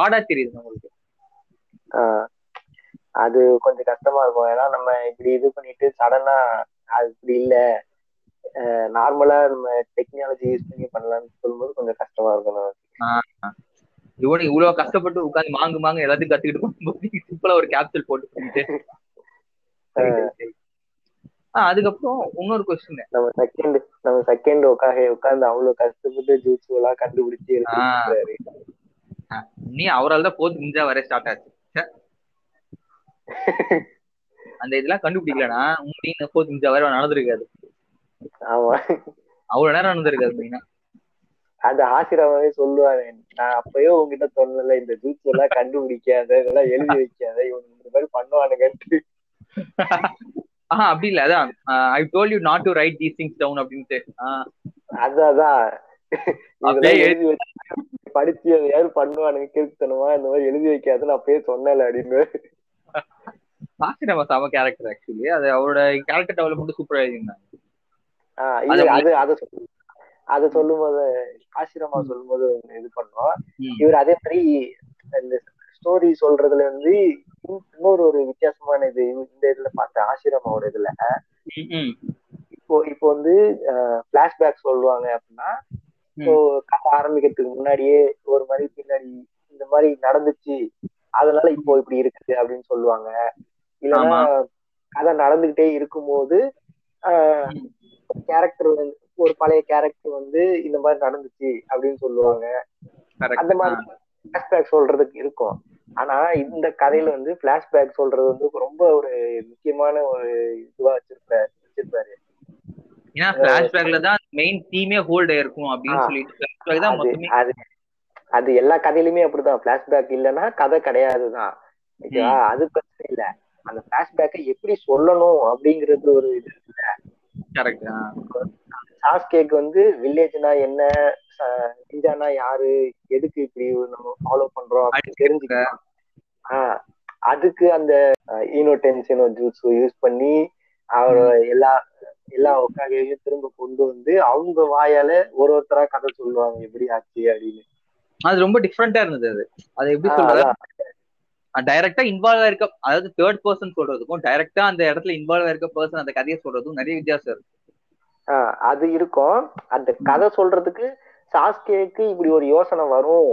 ஆடா தெரியுது நம்மளுக்கு. அது கொஞ்சம் கஷ்டமா இருக்கும். ஏன்னா நம்ம இப்படி இது பண்ணிட்டு சடனா அது இப்படி இல்ல. நார்மலா நம்ம டெக்னாலஜி யூஸ் பண்ணி பண்ணலாம்னு சொல்லும்போது கொஞ்சம் கஷ்டமா இருக்கும் இவனு இவ்வளவு கஷ்டப்பட்டு உட்காந்து மாங்கு மாங்கு எல்லாத்தையும் கத்துக்கிட்டு போகும்போது சிம்பிளா ஒரு கேப்சூல் போட்டு பண்ணிட்டு அதுக்கப்புறம் இன்னொரு கொஸ்டின் நம்ம செகண்ட் நம்ம செகண்ட் உட்காக உட்காந்து அவ்வளவு கஷ்டப்பட்டு ஜூஸ் எல்லாம் கண்டுபிடிச்சு நீ அவரால் தான் போது நிஞ்சா வர ஸ்டார்ட் ஆச்சு. அந்த இதெல்லாம் கண்டுபிடிக்கலனா உங்களுக்கு போது நிஞ்சா வர நடந்திருக்காது. ஆமா. அவ்வளவு நேரம் நடந்திருக்காது அந்த ஆசிரமாவே சொல்லுவாரு நான் அப்பயோ உங்ககிட்ட சொன்னல இந்த ஜூஸ் எல்லாம் கண்டுபிடிக்காத இதெல்லாம் எழுதி வைக்காத இவங்க இந்த மாதிரி பண்ணுவானுங்கன்ட்டு. ஆஹ் அப்படி இல்ல அதான். I told you not to write these things down அப்படின்ட்டு. அதான் எழுதி வச்சு படிச்சு அதை யாரு பண்ணுவானுங்க? கிறுத்தனமா இந்த மாதிரி எழுதி வைக்காதுன்னு அப்பயே சொன்னல அப்படின்னு. ஆசிரமா சம கேரக்டர் ஆக்சுவலி அது அவரோட கேரக்டர் டெவலப்மெண்ட் சூப்பரா எழுதிருந்தாங்க இது அது அத அத சொல்லும் போது ஆசிரமா சொல்லும் போது இது பண்ணோம் இவர் அதே மாதிரி இந்த ஸ்டோரி சொல்றதுல வந்து இன்னொரு ஒரு வித்தியாசமான இது இந்த இதுல பார்த்த ஆசிரமாவோட இதுல. இப்போ இப்போ வந்து பிளாஷ்பேக் சொல்லுவாங்க அப்படின்னா இப்போ கதை ஆரம்பிக்கிறதுக்கு முன்னாடியே ஒரு மாதிரி பின்னாடி இந்த மாதிரி நடந்துச்சு. அதனால இப்போ இப்படி இருக்குது அப்படின்னு சொல்லுவாங்க. இல்லைன்னா கதை நடந்துகிட்டே இருக்கும்போது கேரக்டர் வந்து ஒரு பழைய கேரக்டர் வந்து இந்த மாதிரி நடந்துச்சு அப்படின்னு சொல்லுவாங்க. அந்த மாதிரி பிளாஷ்பேக் சொல்றதுக்கு இருக்கும். ஆனா இந்த கதையில வந்து பிளாஷ்பேக் சொல்றது வந்து ரொம்ப ஒரு முக்கியமான ஒரு இதுவா வச்சிருப்பாரு வச்சிருப்பாரு. ஏன்னா பிளாஷ்பேக்ல தான் மெயின் தீமே ஹோல்ட் இருக்கும் அப்படின்னு சொல்லிட்டு அது அது எல்லா கதையிலுமே அப்படிதான். பிளாஷ்பேக் இல்லைன்னா கதை கிடையாதுதான். அது பிரச்சனை இல்ல. அந்த பிளாஷ்பேக்கை எப்படி சொல்லணும் அப்படிங்கிறது ஒரு இது இல்ல. கரெக்ட் சாஸ்கேக்கு வந்து வில்லேஜ்னா என்ன? நிஞ்சானா யாரு? எதுக்கு இப்படி நம்ம ஃபாலோ பண்றோம் ஆஹ் அதுக்கு அந்த ஈனோடென்சினோ ஜூஸ் யூஸ் பண்ணி அவர் எல்லா எல்லா ஒக்காகையும் திரும்ப கொண்டு வந்து அவங்க வாயால ஒரு ஒருத்தரா கதை சொல்லுவாங்க எப்படி ஆச்சு அப்படின்னு. அது ரொம்ப டிஃப்ரெண்டா இருந்தது அது. அது எப்படி சொல்றது? டைரக்டா இன்வால்வ் ஆயிருக்க அதாவது தேர்ட் பர்சன் சொல்றதுக்கும் டைரக்டா அந்த இடத்துல இன்வால்வ் ஆயிருக்க பர்சன் அந்த கதையை சொல்றதுக்கும் நிறைய வித்தியாசம் இருக்கு. அது இருக்கும். அந்த கதை சொல்றதுக்கு சாஸ்கேக்கு இப்படி ஒரு யோசனை வரும்.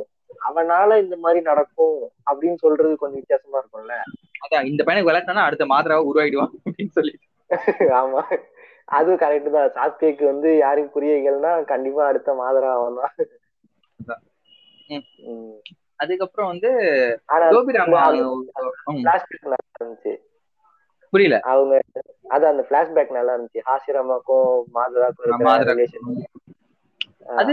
அவனால இந்த மாதிரி நடக்கும் அப்படின்னு சொல்றது கொஞ்சம் வித்தியாசமா இருக்கும்ல. அதான் இந்த பையனுக்கு விளையாட்டானா அடுத்த மாதிராவை உருவாயிடுவான் அப்படின்னு சொல்லி ஆமா. அது கரெக்ட் தான். சாஸ்கேக்கு வந்து யாரையும் புரியகள்னா கண்டிப்பா அடுத்த மாதிரா அவன் தான் அதுக்கப்புறம் வந்து புரியல. அவங்க அது அந்த பிளாஷ்பேக் நல்லா இருந்துச்சு. ஹாசிரமாக்கும் மாதராக்கும் அது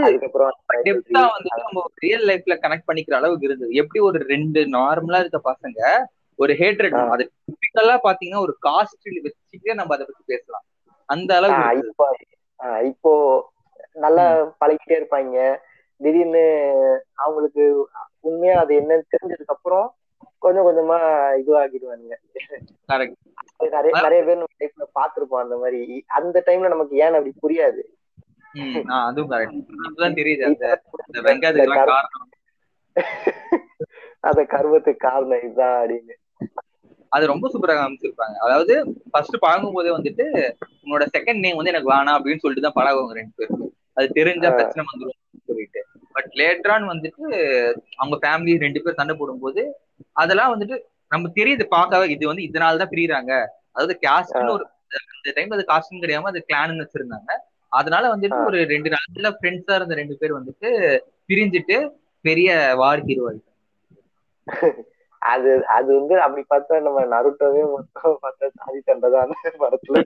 நம்ம ரியல் லைஃப்ல கனெக்ட் பண்ணிக்கிற அளவுக்கு இருந்தது எப்படி ஒரு ரெண்டு நார்மலா இருக்க பசங்க ஒரு ஹேட்ரட் அது டிபிக்கலா பாத்தீங்கன்னா ஒரு காஸ்ட் நம்ம அதை பத்தி பேசலாம். அந்த அளவு இப்போ நல்லா பழகிட்டே இருப்பாங்க. திடீர்னு அவங்களுக்கு உண்மையா அது என்னன்னு தெரிஞ்சதுக்கு அப்புறம் கொஞ்சம் கொஞ்சமா இதுவாகிடுவானுங்க. நிறைய நிறைய பேர் நம்ம லைஃப்ல பாத்துருப்போம் அந்த மாதிரி. அந்த டைம்ல நமக்கு ஏன் அப்படி புரியாது? அத கர்வத்துக்கு காரணம் இதுதான் அப்படின்னு. அது ரொம்ப சூப்பரா காமிச்சிருப்பாங்க. அதாவது ஃபர்ஸ்ட் பழகும் போதே வந்துட்டு உன்னோட செகண்ட் நேம் வந்து எனக்கு வேணாம் அப்படின்னு சொல்லிட்டு தான் பழகுவாங்க ரெண்டு பேரும். அது தெரிஞ்சா. பிரச்சனை வந்துரும் சொல்லிட்டு. பட் லேட்டரான் வந்துட்டு அவங்க ஃபேமிலி ரெண்டு பேர் சண்டை போடும்போது அதெல்லாம் வந்துட்டு நம்ம தெரியுது பார்க்கவே இது வந்து இதனால தான் பிரியறாங்க. அதாவது காஸ்ட்னு ஒரு அந்த டைம்ல அது காஸ்ட்னு தெரியாம அது கிளான்னு வச்சிருந்தாங்க. அதனால வந்துட்டு. ஒரு ரெண்டு நல்ல ஃப்ரெண்ட்ஸா இருந்த ரெண்டு பேர் வந்துட்டு பிரிஞ்சுட்டு பெரிய வார் ஹீரோ அது அது வந்து அப்படி பார்த்தா நம்ம நருட்டோவே மொத்தம் பார்த்தா சாதி சண்டை தான் அந்த படத்துல.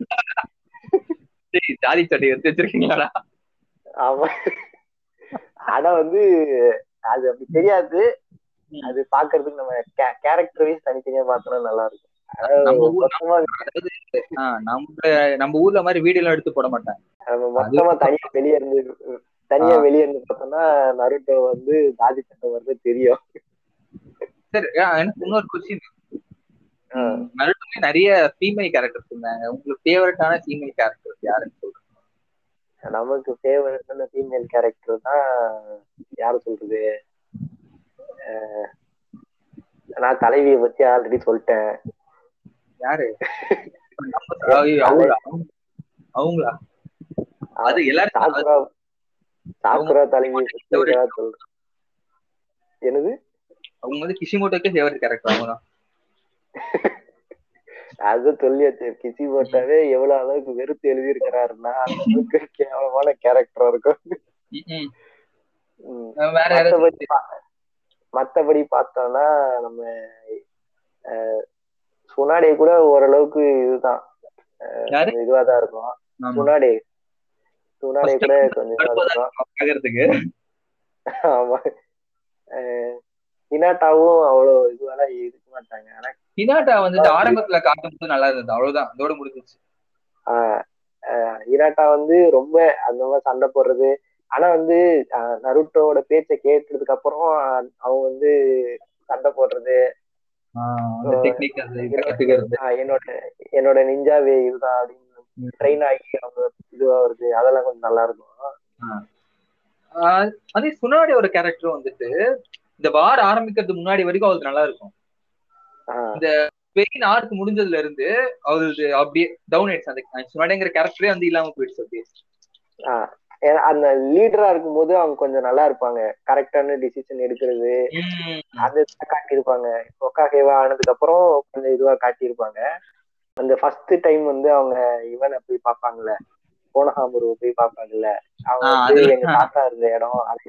ஜாதி சட்டை எடுத்து வச்சிருக்கீங்களா ஆமா. ஆனா வந்து அது அப்படி தெரியாது. அது பாக்குறதுக்கு நம்ம கேரக்டர் வைஸ் தனித்தனியா பார்த்தோம்னா நல்லா இருக்கும் நம்ம ஊர்ல மாதிரி வீடியோ எல்லாம் எடுத்து போட மாட்டாங்க. நம்ம மொத்தமா தனியா வெளியே இருந்து தனியா. வெளியே இருந்து பார்த்தோம்னா நருட்டோ வந்து ஜாதி சண்டை வருது தெரியும். சரி எனக்கு இன்னொரு கொஸ்டின். நருட்டோல நிறைய ஃபீமேல் கேரக்டர்ஸ் இருந்தாங்க. உங்களுக்கு ஃபேவரட்டான ஃபீமேல் கேரக்டர்ஸ் யாருன்னு சொல்றேன் நமக்கு ஃபேவரட்டான ஃபீமேல் கேரக்டர் தான் யாரு சொல்றது? நான் தலைவியை பத்தி ஆல்ரெடி சொல்லிட்டேன். யாரு? அவங்களா? அவங்களா? அது எல்லாரும் சாக்குரா சாக்குரா ஏதாவது சொல்றேன் என்னது? அவங்க வந்து கிஷிமோட்டோக்கே ஃபேவரட் கேரக்டர் அவங்க தான். அது சொல்லியாச்சு கிசி போட்டாவே எவ்வளவு அளவுக்கு வெறுத்து எழுதி இருக்கிறாருன்னா அளவுக்கு கேவலமான கேரக்டர் இருக்கும். மத்தபடி பார்த்தோம்னா நம்ம சுனாடே கூட ஓரளவுக்கு இதுதான். இதுவாதான் இருக்கும். சுனாடே. சுனாடே கூட கொஞ்சம் ஆமா. ஹினாட்டாவும் அவ்வளவு இதுவெல்லாம் இருக்க மாட்டாங்க. ஆனா ஹினாட்டா வந்துட்டு ஆரம்பத்துல காட்டும் போது நல்லா இருந்தது. அவ்வளவுதான். அதோட முடிஞ்சிச்சு ஹினாட்டா வந்து ரொம்ப அந்த மாதிரி சண்டை போடுறது. ஆனா வந்து நருட்டோட பேச்சை கேட்டதுக்கு அப்புறம் அவங்க வந்து சண்டை போடுறது. என்னோட என்னோட நிஞ்சாவே இதுதான் அப்படின்னு ட்ரெயின் ஆகி அவங்க இதுவா வருது. அதெல்லாம் கொஞ்சம் நல்லா இருக்கும். அதே சுனாடி ஒரு கேரக்டர் வந்துட்டு இந்த வார் ஆரம்பிக்கிறதுக்கு முன்னாடி வரைக்கும் அவருக்கு நல்லா இருக்கும். ஆஹ் பெயின் ஆர்க் முடிஞ்சதுல இருந்து அவருக்கு அப்படியே டவுன் ஆயிடுச்சு. அந்த சுனாடிங்கிற கேரக்டரே வந்து இல்லாம போயிடுச்சு அப்படியே. அந்த லீடரா இருக்கும்போது அவங்க கொஞ்சம் நல்லா இருப்பாங்க. கரெக்டான டிசிஷன் எடுக்கிறது. அது காட்டியிருப்பாங்க. ஒக்காகேவா ஆனதுக்கு அப்புறம் கொஞ்சம் இதுவா காட்டியிருப்பாங்க. அந்த ஃபர்ஸ்ட் டைம் வந்து அவங்க இவனை போய் பார்ப்பாங்கல்ல. கோனஹாமுருவை போய் பார்ப்பாங்கல்ல. அவங்க எங்க தாத்தா இருந்த இடம் அது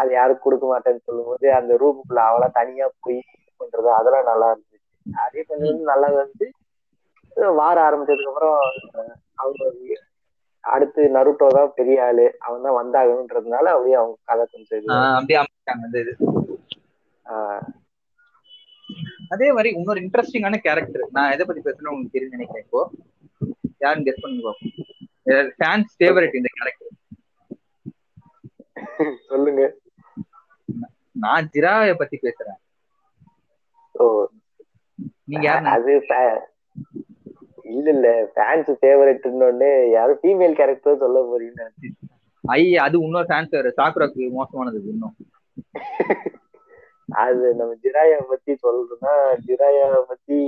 அது யாருக்கும் கொடுக்க மாட்டேன்னு சொல்லும்போது அந்த ரூமுக்குள்ள அவளா தனியா போய் பண்றது அதெல்லாம் நல்லா இருந்துச்சு. அதே கொஞ்சம் வந்து நல்லா வந்து வார ஆரம்பிச்சதுக்கு அப்புறம் அவங்க அடுத்து நருட்டோ தான் பெரிய ஆளு. அவன் தான் வந்தாகணுன்றதுனால அப்படியே அவங்க கதை கொஞ்சம் அப்படியே அமைச்சாங்க அதே மாதிரி இன்னொரு இன்ட்ரெஸ்டிங்கான கேரக்டர் நான் எதை பத்தி பேசுறேன்னு உங்களுக்கு தெரியும் நினைக்கிறேன் இப்போ? யாரும் கெஸ் பண்ணி பார்ப்போம் ஃபேன்ஸ் ஃபேவரட் இந்த கேரக்டர் சொல்லுங்க. நான் ஜிராவை பத்தி பேசுறேன். ஓ. நீங்க யாரு அது இல்ல இல்ல ஃபேன்ஸ் ஃபேவரட்னு யாரும் ஃபீமேல் கேரக்டர் சொல்ல போறீங்க ஐயா அது இன்னொரு ஃபேன்ஸ் வேற. சாக்குராக்கு மோசமானது இன்னும். அது நம்ம ஜிராயா பத்தி சொல்றோம்னா ஜிராயா பத்தி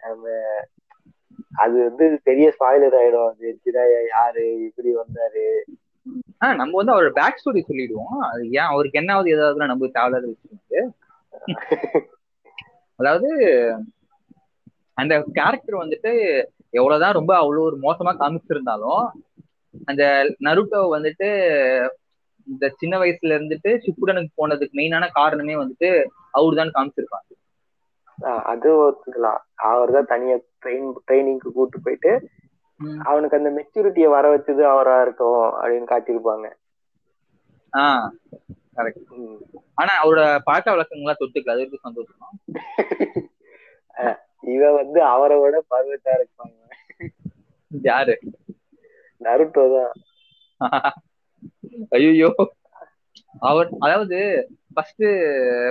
நம்ம அது வந்து பெரிய ஸ்பாயிலர் ஆயிடும். அது ஜிராயா யாரு இப்படி வந்தாரு ஆஹ் நம்ம வந்து அவரோட பேக் ஸ்டோரி சொல்லிடுவோம். அது ஏன் அவருக்கு என்ன ஆகுது ஏதாவது நமக்கு தேவையில்லாத விஷயம் அதாவது அந்த கேரக்டர் வந்துட்டு எவ்வளவுதான் ரொம்ப அவ்வளவு ஒரு மோசமா காமிச்சிருந்தாலும் அந்த நருட்டோ வந்துட்டு இந்த சின்ன வயசுல இருந்துட்டு சிப்புடனுக்கு போனதுக்கு மெயினான காரணமே வந்துட்டு அவரு தான் காமிச்சிருப்பாங்க அது ஒத்துக்கலாம். அவர் தான் தனியா ட்ரெயின் ட்ரைனிங்க்கு கூட்டு போயிட்டு அவனுக்கு அந்த மெச்சூரிட்டியை வர வச்சது அவரா இருக்கும் அப்படின்னு காட்டியிருப்பாங்க. ஆஹ் கரெக்ட். ஆனா அவரோட பழக்க வழக்கங்கள்லாம் தொட்டுக்கல. அது வரைக்கும் சந்தோஷம்? இவன் வந்து அவரை விட பர்வெட்டா இருப்பாங்க. யாரு? நருட்டோ தான். ஐயோ அவர் அதாவது ஃபர்ஸ்ட்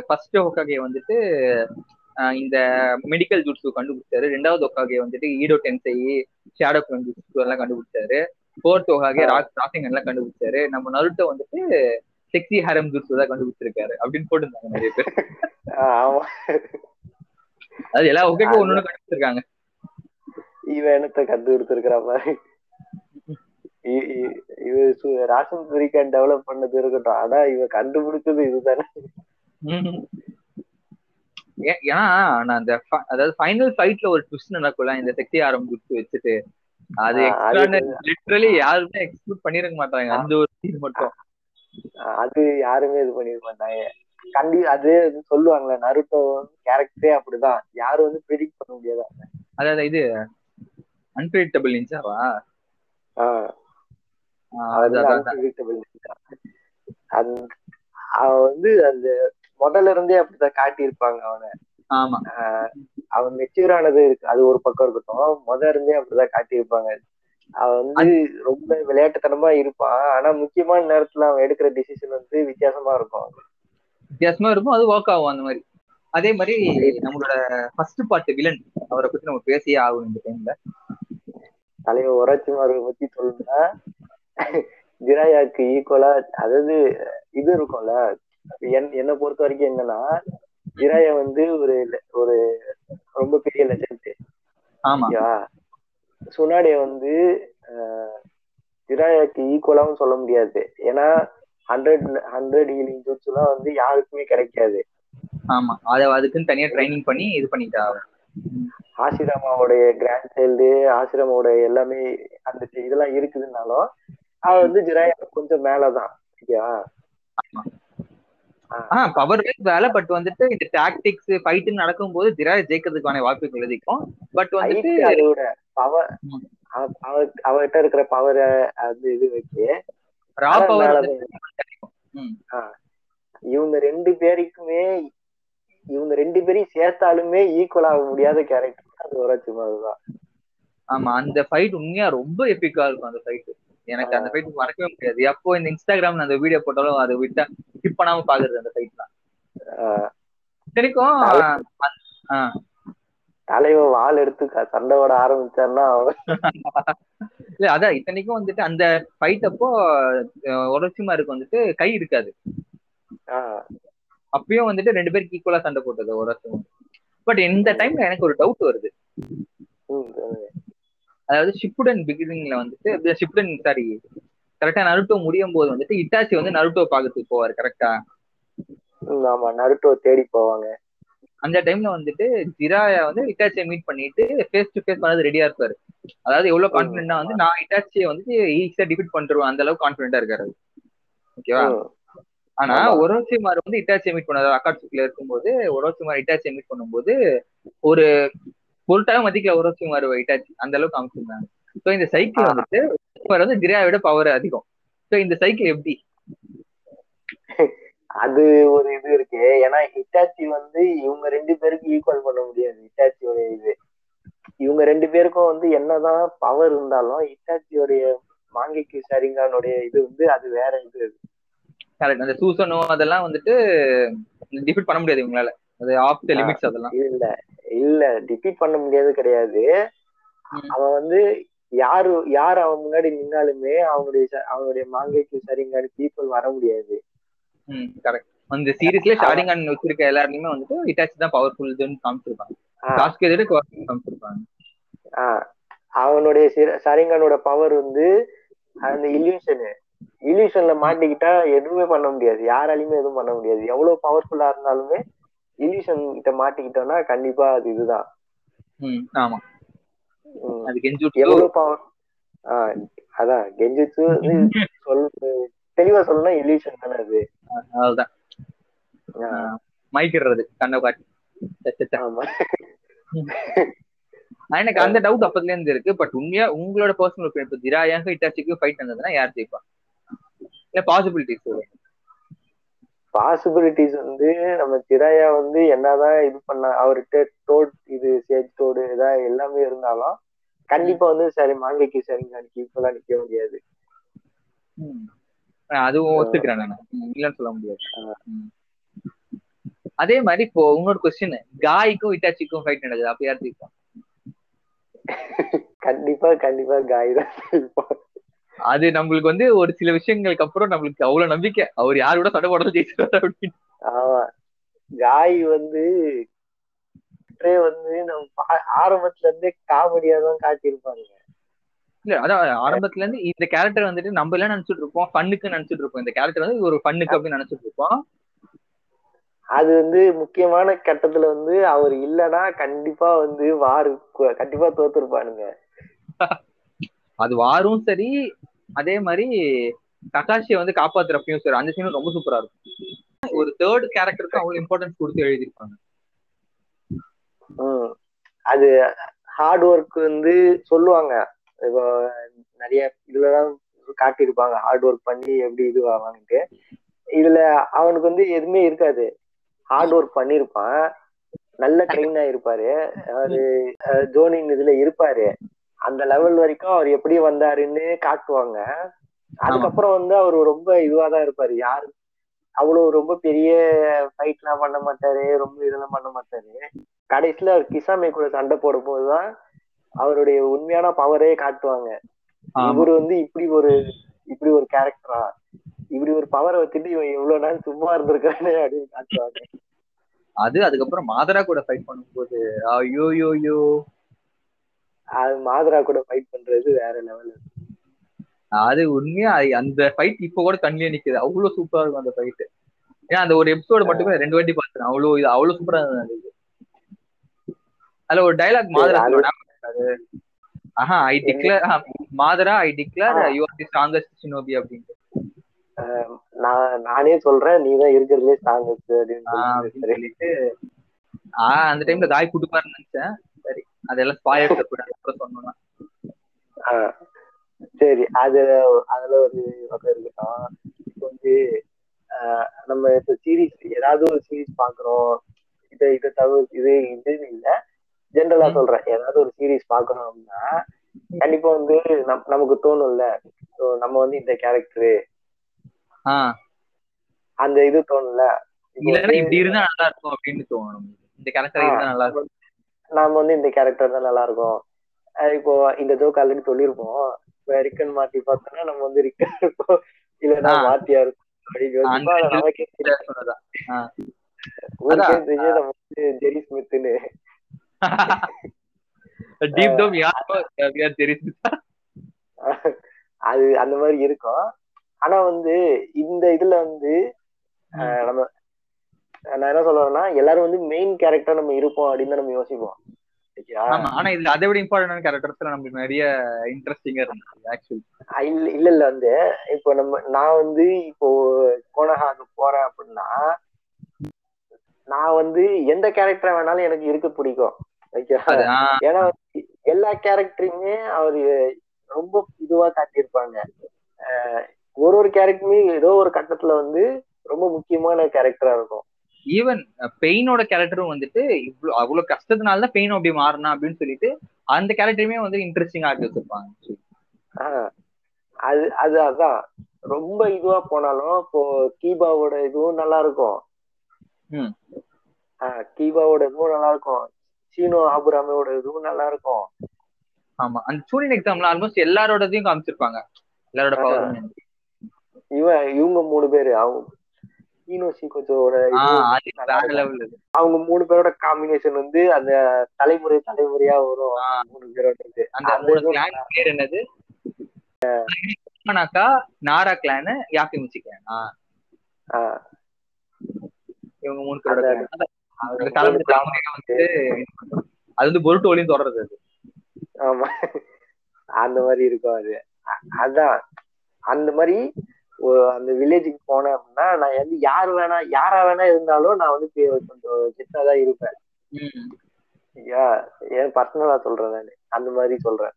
ஃபர்ஸ்ட் ஒக்காகே வந்துட்டு இந்த மெடிக்கல் ஜூட்ஸு கண்டுபிடிச்சாரு. ரெண்டாவது ஒக்காகே வந்துட்டு ஈடோ டென்சை ஷேடோ ஜூட்ஸு எல்லாம் கண்டுபிடிச்சாரு. ஃபோர்த் ஒக்காகே ராக் ராசிங் எல்லாம் கண்டுபிடிச்சாரு. நம்ம நருட்டோ வந்துட்டு செக்ஸி ஹரம் ஜூட்ஸு தான் கண்டுபிடிச்சிருக்காரு அப்படின்னு போட்டுருந்தாங்க நிறைய பேர். ஆமா. அது எல்லா ஒகேக்கும் ஒண்ணு கண்டுபிடிச்சிருக்காங்க. இவன் என்னத்த கண்டு கொடுத்துருக்கிறா இ- இது சுரிக்கான் டெவலப் பண்ணது இருக்கட்டும். ஆனா இவன் கண்டுபிடிச்சது இதுதானே. ஏன்னா நான் அந்த அதாவது ஃபைனல் ஃபைட்ல ஒரு ட்விஸ்ட் நடக்கும்ல இந்த சக்தி ஆரம் குத்து வச்சுட்டு. அது லிட்ரலி யாருமே எக்ஸ்பெக்ட் பண்ணிருக்க மாட்டாங்க. அந்த ஒரு சீன் மட்டும். அது யாருமே இது பண்ணிருக்க மாட்டாங்க. கண்டி அது சொல்லுவாங்கல்ல நருட்டோ கேரக்டரே அப்படிதான். யாரும் வந்து ப்ரிடிக்ட் பண்ண முடியாது. அதாவது இது அன்பிரிடிக்டபிள் நிஞ்சாவா அது வந்து அந்த முதல்ல இருந்தே அப்படிதான் காட்டியிருப்பாங்க அவனை. ஆமா. அவன் மெச்சூர் ஆனது இருக்கு. அது ஒரு பக்கம் இருக்கட்டும். முத இருந்தே அப்படிதான் காட்டியிருப்பாங்க. அவன் வந்து ரொம்ப விளையாட்டுத்தனமா இருப்பான். ஆனா முக்கியமான நேரத்துல அவன் எடுக்கிற டிசிஷன் வந்து வித்தியாசமா இருக்கும் வித்தியாசமா இருக்கும். அது ஒர்க் ஆகும் அந்த மாதிரி. அதே மாதிரி நம்மளோட ஃபர்ஸ்ட் பார்ட் வில்லன் அவரை பத்தி நம்ம பேசியே ஆகணும் இந்த டைம்ல தலைவர் உரைச்சிமாரை பத்தி சொல்லணும்னா ஜிராயாக்கு ஈக்குவலா அதாவது இது இருக்கும்ல என்னை பொறுத்த வரைக்கும் என்னன்னா ஜிராயா வந்து ஒரு ஒரு ரொம்ப பெரிய லெஜண்ட் ஆமா. ஓகேவா சுனாடைய வந்து ஆஹ், ஜிராயாக்கு ஈக்குவலாவும் சொல்ல முடியாது. ஏன்னா ஹண்ட்ரட் ஹண்ட்ரட் ஹீலிங் ஜூட்ஸ்லாம் வந்து யாருக்குமே கிடைக்காது. ஆமா. அத அதுக்குன்னு தனியா ட்ரைனிங் பண்ணி இது பண்ணிட்டா. ஆசிரமாவோடைய கிராண்ட் சைல்டு ஆசிரமாவோட எல்லாமே அந்த இதெல்லாம் இருக்குதுன்னாலும் அவ வந்து ஜிராயா கொஞ்சம் மேலதான். ஓகேவா ஆஹ் பவர் வைஸ் வேலை பட் வந்துட்டு இந்த டாக்டிக்ஸ் ஃபைட்டு நடக்கும்போது திராஜ் ஜெயிக்கிறதுக்கான வாய்ப்புகள் அதிகம். பட் வந்துட்டு அதோட பவர் ம். அவ அவகிட்ட இருக்கிற பவரை அது இது வச்சு ரா பவர் இவங்க ரெண்டு பேருக்குமே இவங்க ரெண்டு பேரையும் சேர்த்தாலுமே ஈக்குவல் ஆக முடியாத கேரக்டர் அது உரைச்சு மாதிரிதான் ஆமா அந்த ஃபைட் உண்மையா ரொம்ப எபிக்கா இருக்கும் அந்த ஃபைட் எனக்கு அந்த ஃபைட் மறக்கவே முடியாது. எப்போ இந்த இன்ஸ்டாகிராம்ல அந்த வீடியோ போட்டாலும் அதை விட்டா ஸ்கிப் பண்ணாம பாக்குறது அந்த ஃபைட் தான். ஆஹ் தலைவன் வாள் எடுத்து க- சண்டை போட ஆரம்பிச்சான்னா இல்ல அதான் இத்தனைக்கும் வந்துட்டு அந்த ஃபைட் அப்போ ஒரசிமாருக்கு வந்துட்டு கை இருக்காது. அப்பயும் வந்துட்டு ரெண்டு பேருக்கு ஈக்குவலா சண்டை போட்டது ஒரசிமா பட் இந்த டைம்ல எனக்கு ஒரு டவுட் வருது. அதாவது ஷிப்புடன் பிகினிங்ல வந்துட்டு ஷிப்புடன் சாரி கரெக்டா நருட்டோ முடியும் போது வந்துட்டு இட்டாச்சி வந்து நருட்டோ பாக்கிறதுக்கு போவாரு கரெக்டா ஆமா நருட்டோ தேடி போவாங்க. அந்த டைம்ல வந்துட்டு ஜிராயா வந்து இட்டாச்சியை மீட் பண்ணிட்டு ஃபேஸ் டு ஃபேஸ் பண்ணது ரெடியா இருப்பாரு. அதாவது எவ்வளவு கான்பிடண்டா வந்து நான் இட்டாச்சியை வந்துட்டு ஈஸியா டிஃபிட் பண்ணிருவேன் அந்த அளவுக்கு கான்பிடண்டா இருக்காரு. ஓகேவா? ஆனா ஆமா. ஒரோசிமார் வந்து இட்டாச்சியை மீட் பண்ணாரு அக்காட்சுக்குள்ள இருக்கும்போது ஒரோசிமார் இட்டாச்சியை மீட் பண்ணும்போது ஒரு பொருட்டாக மதிக்கல ஒரோசிமார் இட்டாச்சி அந்த அளவுக்கு அமைச்சிருந்தாங்க. சோ இந்த சைக்கிள். வந்துட்டு வந்து ஜிராயை விட பவர் அதிகம். சோ இந்த சைக்கிள் எப்படி? அது ஒரு இது இருக்கு. ஏன்னா இட்டாச்சி வந்து இவங்க ரெண்டு பேருக்கு ஈக்குவல் பண்ண முடியாது. இட்டாச்சியோட இது. இவங்க ரெண்டு பேருக்கும் வந்து என்னதான் பவர் இருந்தாலும் இட்டாச்சியோடைய மாங்கிக்கு சரிங்கானுடைய இது வந்து அது வேற இது கரெக்ட் அந்த சூசனோ அதெல்லாம் வந்துட்டு டிஃபிட் பண்ண முடியாது இவங்களால. அது ஆஃப். லிமிட்ஸ் அதெல்லாம். இல்ல. இல்ல டிஃபீட் பண்ண முடியாது கிடையாது. அவன் வந்து யாரு யார் அவன் முன்னாடி நின்னாலுமே அவனுடைய அவனுடைய மாங்கைக்கு சரிங்கான பீப்புள் வர முடியாது. அந்த சீரீஸ்ல ஷாரிங்கான் வச்சிருக்க எல்லாருமே வந்துட்டு இட்டாச்சி தான் பவர்ஃபுல்னு காமிச்சிருப்பாங்க. காமிச்சிருப்பாங்க. அவனுடைய சிர- சரிங்கானோட பவர் வந்து அந்த இல்யூஷனு இல்யூஷன்ல மாட்டிக்கிட்டா எதுவுமே பண்ண முடியாது. யாராலையுமே எதுவும் பண்ண முடியாது. எவ்வளவு பவர்ஃபுல்லா இருந்தாலுமே இல்யூஷன் கிட்ட மாட்டிக்கிட்டோம்னா கண்டிப்பா அது இதுதான். ஆமா. எவ்வளவு பவர் அதான் கெஞ்சிச்சு சொல் தெளிவா சொல்லணும்னா இல்யூஷன் தானே அது. அதுதான் மயக்கிடுறது கண்ணை காட்டி. எனக்கு அந்த டவுட் அப்பத்துல இருந்து இருக்கு பட் உண்மையா உங்களோட பர்சனல் ஒப்பீனியன் இப்போ ஜிராயாங்க இட்டாச்சிக்கு ஃபைட் நடந்ததுன்னா யார் ஜெயிப்பா? இல்ல பாசிபிலிட்டிஸ் பாசிபிலிட்டிஸ் வந்து நம்ம திராயா வந்து என்னதான் இது பண்ண அவர்கிட்ட டோட் இது சேஜ் டோடு ஏதாவது எல்லாமே இருந்தாலும் கண்டிப்பா வந்து சரி மாங்கைக்கு சரிங்க ஈக்குவலா நிக்க முடியாது. அதுவும் ஒத்துக்கிறேன் நான். இல்லைன்னு சொல்ல முடியாது. அதே மாதிரி இப்போ இன்னொரு கொஸ்டின் காய்க்கும் இட்டாச்சிக்கும் ஃபைட் நடக்குது. அப்ப யார் கண்டிப்பா கண்டிப்பா காய் தான். அது நம்மளுக்கு வந்து ஒரு சில விஷயங்களுக்கு அப்புறம் நம்மளுக்கு அவ்வளவு நம்பிக்கை. அவர் யாரு கூட சண்டை போடுறது ஜெயிச்சிருவாரு அப்படின்னு. ஆமா. காய் வந்து வந்து நம்ம ஆரம்பத்துல இருந்தே காமெடியா தான் காட்டியிருப்பாங்க. இல்ல அதான் ஆரம்பத்துல இருந்து இந்த கேரக்டர் வந்துட்டு நம்ம எல்லாம் நினைச்சிட்டு இருப்போம். ஃபன்னுக்கு நினைச்சிட்டு இருப்போம். இந்த கேரக்டர் வந்து ஒரு ஃபன்னுக்கு அப்படின்னு நினைச்சிட்டு இருப்போம். அது வந்து முக்கியமான கட்டத்துல வந்து அவர் இல்லனா கண்டிப்பா வந்து வாரு கண்டிப்பா தோத்துருப்பானுங்க அது வாரும் சரி அதே மாதிரி ககாஷியை வந்து காப்பாத்துறப்பையும் சரி அந்த சீனும் ரொம்ப சூப்பரா இருக்கும். ஒரு தேர்ட் கேரக்டருக்கு அவ்வளவு இம்பார்ட்டன்ஸ் கொடுத்து எழுதியிருப்பாங்க. அது ஹார்ட் ஒர்க் வந்து சொல்லுவாங்க. இப்போ நிறைய இதுலதான் காட்டியிருப்பாங்க ஹார்ட் ஒர்க் பண்ணி எப்படி இதுவாங்கன்ட்டு இதுல அவனுக்கு வந்து எதுவுமே இருக்காது. ஹார்ட் ஒர்க் பண்ணியிருப்பான். நல்ல ட்ரெயின் ஆயிருப்பாரு அவரு அஹ், ஜோனின் இதுல இருப்பாரு. அந்த லெவல் வரைக்கும் அவர் எப்படி வந்தாருன்னு காட்டுவாங்க. அதுக்கப்புறம் வந்து அவர் ரொம்ப இதுவாதான் இருப்பாரு. யாரு அவ்வளவு ரொம்ப பெரிய ஃபைட் எல்லாம் பண்ண மாட்டாரு ரொம்ப இதெல்லாம் பண்ண மாட்டாரு. கடைசியில அவர் கிசாமே கூட சண்டை போடும் போதுதான் அவருடைய உண்மையான பவரே காட்டுவாங்க. இவரு வந்து இப்படி ஒரு இப்படி ஒரு கேரக்டரா இப்படி ஒரு பவரை வச்சுட்டு இவன் எவ்வளவு நாள் சும்மா இருந்திருக்கானே அப்படின்னு காட்டுவாங்க. அது அதுக்கப்புறம் மாதரா கூட ஃபைட் பண்ணும்போது ஐயோ யோ யோ அது மாதரா கூட ஃபைட் பண்றது வேற லெவல் அது உண்மையா? அந்த ஃபைட் இப்ப கூட கண்ணிலே நிக்குது. அவ்வளவு சூப்பரா இருக்கும் அந்த ஃபைட் ஏன்னா அந்த ஒரு எபிசோடு மட்டுமே ரெண்டு வாட்டி பார்த்தேன் அவ்வளவு இது அவ்வளவு சூப்பரா இருந்தது. அது. அதுல ஒரு dialogue Madara Aha I declare Madara I declare. You are the strongest shinobi அப்படின்ட்டு. நான் நானே சொல்றேன் நீ தான் இருக்கிறதுலே ஸ்ட்ராங்கஸ்ட் அப்படின்னு சொல்லிட்டு. அந்த டைம்ல தாய் குடுப்பாருன்னு நினைச்சேன். அதெல்லாம் கூடாது அப்புறம் சொன்னோம்னா. சரி அது அதுல ஒரு பக்கம் இருக்கட்டும். இப்போ வந்து நம்ம இப்ப சீரீஸ் ஏதாவது ஒரு சீரீஸ் பாக்குறோம் இதை இதை தவிர இது இதுன்னு இல்ல. ஜென்ரலா. சொல்றேன் ஏதாவது ஒரு சீரீஸ் பாக்குறோம் அப்படின்னா கண்டிப்பா வந்து நம் நமக்கு தோணும்ல. நம்ம வந்து இந்த கேரக்டரு அந்த இது தோணும்ல. இப்படி இருந்தா நல்லா இருக்கும் அப்படின்னு தோணும். இந்த கேரக்டர் இருந்தா நல்லா இருக்கும். நாம வந்து இந்த கேரக்டர் தான் நல்லா இருக்கும் இப்போ இந்த ஜோக் ஆல்ரெடி சொல்லியிருப்போம். இப்போ ரிக்கன் மாத்தி பார்த்தோம்னா நம்ம வந்து ரிக்கன் இருப்போம் இல்லைன்னா. மாத்தியா இருக்கும். நமக்கே நம்ம வந்து ஜெரி ஸ்மித்னு டீப் டவுன் யார் தெரியுது. அது அந்த மாதிரி இருக்கும். ஆனா வந்து இந்த இதுல வந்து நம்ம நான் என்ன சொல்றேன்னா எல்லாரும் வந்து மெயின் கேரக்டர் நம்ம இருப்போம் அப்படின்னு தான் நம்ம யோசிப்போம். ஆனா இதுல அதை விட இம்பார்ட்டன்டான கேரக்டர்ஸ்ல நமக்கு நிறைய இன்ட்ரெஸ்டிங்கா இருந்துச்சு ஆக்சுவலி இல்ல இல்ல இல்ல வந்து இப்போ நம்ம நான் வந்து இப்போ கோனஹாக்கு போறேன் அப்படின்னா நான் வந்து எந்த கேரக்டர் வேணாலும் எனக்கு இருக்க பிடிக்கும். ஏன்னா எல்லா கேரக்டருமே அவரு ரொம்ப இதுவா காட்டியிருப்பாங்க. ஒரு ஒரு கேரக்டருமே ஏதோ ஒரு கட்டத்துல வந்து ரொம்ப முக்கியமான கேரக்டரா இருக்கும். ஈவன் பெயினோட கேரக்டரும் வந்துட்டு இவ்வளவு அவ்வளவு கஷ்டத்தினால தான் பெயின் அப்படி மாறினா அப்படின்னு சொல்லிட்டு அந்த கேரக்டருமே வந்து இன்ட்ரெஸ்டிங்கா ஆக்கி வச்சிருப்பாங்க. அது அது அதான். ரொம்ப இதுவா போனாலும் இப்போ கீபாவோட இதுவும் நல்லா இருக்கும். கீபாவோட இதுவும் நல்லா இருக்கும். சீனோ ஆபுராமையோட இதுவும் நல்லா இருக்கும். ஆமா. அந்த சூரியன் எக்ஸாம்ல ஆல்மோஸ்ட் எல்லாரோடதையும் காமிச்சிருப்பாங்க. எல்லாரோட பவரும் இவன் இவங்க மூணு பேரு. அவங்க அவங்க மூணு பேரோட காம்பினேஷன் வந்து அந்த தலைமுறை தலைமுறையா வரும். மூணு பேரோட அந்த பேர் என்னது? நாரா கிளான் யாக்கிமிச்சி கிளான் இவங்க மூணு பேரோட தலைமுறை தலைமுறையா வந்து அது வந்து பொருட்டோலையும் தொடர்றது அது. ஆமா. அந்த மாதிரி இருக்கும் அது. அதான். அந்த மாதிரி அந்த வில்லேஜுக்கு போனேன் அப்படின்னா நான் வந்து யார் வேணா யாரா வேணா இருந்தாலும் நான் வந்து கொஞ்சம் கெத்தா தான் இருப்பேன். ஏன் பர்சனலா சொல்றேன் நான். அந்த மாதிரி சொல்றேன்.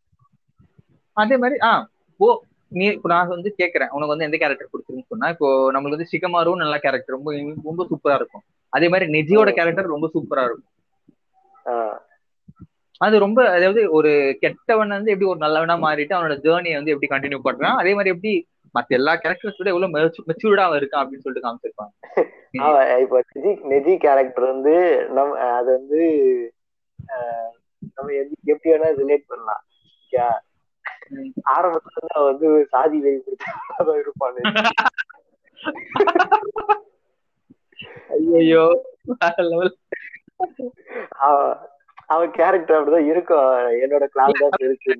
அதே மாதிரி ஆ ஓ நீ இப்போ நான் வந்து கேட்கறேன். உனக்கு வந்து எந்த கேரக்டர் பிடிச்சிருக்குன்னு சொன்னா இப்போ நம்மளுக்கு வந்து சிகமாரும் நல்ல கேரக்டர் ரொம்ப ரொம்ப சூப்பரா இருக்கும். அதே மாதிரி நெஜியோட கேரக்டர் ரொம்ப சூப்பரா இருக்கும். ஆஹ் அது ரொம்ப அதாவது ஒரு கெட்டவன் வந்து எப்படி ஒரு நல்லவனா மாறிட்டு அவனோட ஜேர்னியை வந்து எப்படி கண்டினியூ பண்றான். அதே மாதிரி எப்படி மத்த எல்லா கேரக்டர்ஸ் விட எவ்வளவு மெச்சூர்டா அவன் இருக்கான் அப்படின்னு சொல்லிட்டு காமிச்சிருப்பாங்க. இப்போ நெஜி நெஜி கேரக்டர் வந்து நம்ம அது வந்து நம்ம எப்படி வேணா ரிலேட் பண்ணலாம். ஆரம்பத்துல இருந்து அவன் வந்து சாதி வெறி பிடிச்சதான் இருப்பானு. ஐயோ அவன் கேரக்டர் அப்படிதான் இருக்கும். என்னோட கிளாஸ் தான் இருக்கு.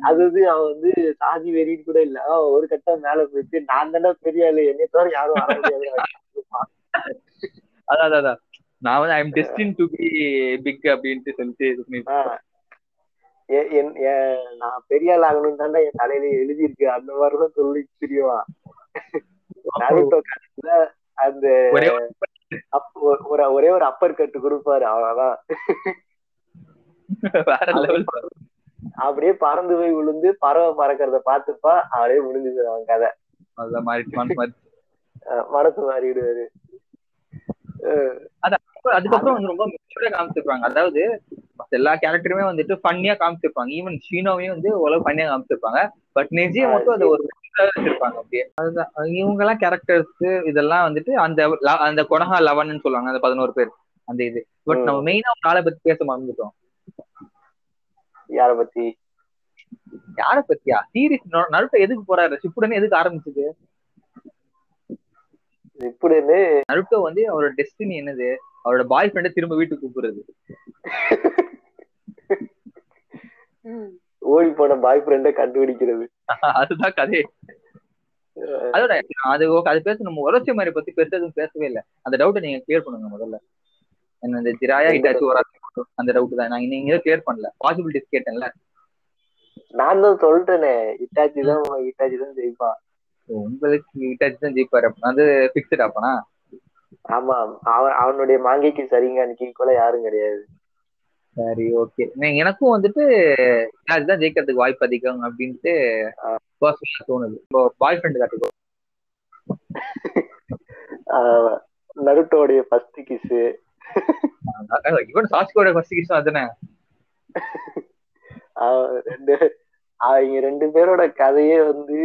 அது வந்து அவன் வந்து சாதி வெறின்னு கூட இல்ல. அவன் ஒரு கட்டம் மேல போயிட்டு நான் தானே பெரிய ஆளு என்னை தவிர யாரும் வர முடியாது. அதான் அதான், நான் வந்து I'm destined to be big அப்படின்ட்டு சொல்லிட்டு நான் பெரிய ஆள் ஆகணும்னு தாண்டா என் தலையில எழுதியிருக்கு. அந்த மாதிரிதான் சொல்லி தெரியுவான் அந்த ஒரே ஒரு ஒரு- ஒரே ஒரு அப்பர் கட்டு கொடுப்பாரு. அவ்வளவுதான். அப்படியே பறந்து போய் விழுந்து பறவை பறக்கிறத பார்த்துப்பா அப்படியே முடிஞ்சுது அவன் கதை. மனசு மாறிடுவாரு. அதுக்கப்புறம் வந்து ரொம்ப மெச்சூர்டா காமிச்சிருப்பாங்க. அதாவது எல்லா கேரக்டருமே வந்துட்டு ஃபன்னியா காமிச்சிருப்பாங்க. ஈவன் ஷீனோவையும் வந்து ஓரளவு ஃபன்னியா காமிச்சிருப்பாங்க. பட் நெஜியை மட்டும் அது ஒரு வச்சிருப்பாங்க அப்படியே. அதுதான். இவங்க எல்லாம் கேரக்டர்ஸ் இதெல்லாம் வந்துட்டு அந்த அந்த கொனஹா லெவன் சொல்லுவாங்க அந்த பதினோரு பேர் அந்த இது. பட் நம்ம மெயினா ஒரு ஆளை பத்தி பேச மறந்துட்டோம். யார பத்தி? யார பத்தியா? சீரிஸ் நருட்டோ எதுக்கு போறாரு? ஷிப்புடன் எதுக்கு ஆரம்பிச்சது? இப்படின்னு நருட்டோ வந்து அவரோட டெஸ்டினி என்னது? அவரோட பாய் ஃப்ரெண்டை திரும்ப வீட்டுக்கு கூப்பிடுறது. ஓடி போன பாய் ஃப்ரெண்ட கண்டுபிடிக்கிறது. அதுதான் கதை. அதோட அது அது பேச நம்ம உரட்சி மாதிரி பத்தி பெருசா எதுவும் பேசவே இல்லை. அந்த டவுட்டை நீங்க கிளியர் பண்ணுங்க முதல்ல. இந்த ஜிராயா இட்டாச்சு ஒரு அந்த டவுட் தான். நான் நீங்க கிளியர் பண்ணல. பாசிபிலிட்டிஸ் கேட்டேன்ல. நான் தான் சொல்லிட்டேனே இட்டாச்சி தான் இட்டாச்சி தான் ஜெயிப்பான் உங்களுக்கு இட்டாச்சு தான் ஜெயிப்பாரு. அப்ப அது பிக்சட் அப்பனா? ஆமா. அவன் அவனுடைய மாங்கைக்கு சரிங்க. அன்னைக்கு கூட யாரும் கிடையாது. சரி ஓகே எனக்கும் வந்துட்டு அதுதான் ஜெயிக்கிறதுக்கு வாய்ப்பு அதிகம் அப்படின்ட்டு பர்சனலா தோணுது. பாய் ஃப்ரெண்ட் காட்டுக்கோ நருட்டோடைய ஃபர்ஸ்ட் கிஸ் இவன் சாஸ்கோட ஃபர்ஸ்ட் கிஷன் அதுதானே ரெண்டு அவங்க ரெண்டு பேரோட கதையே வந்து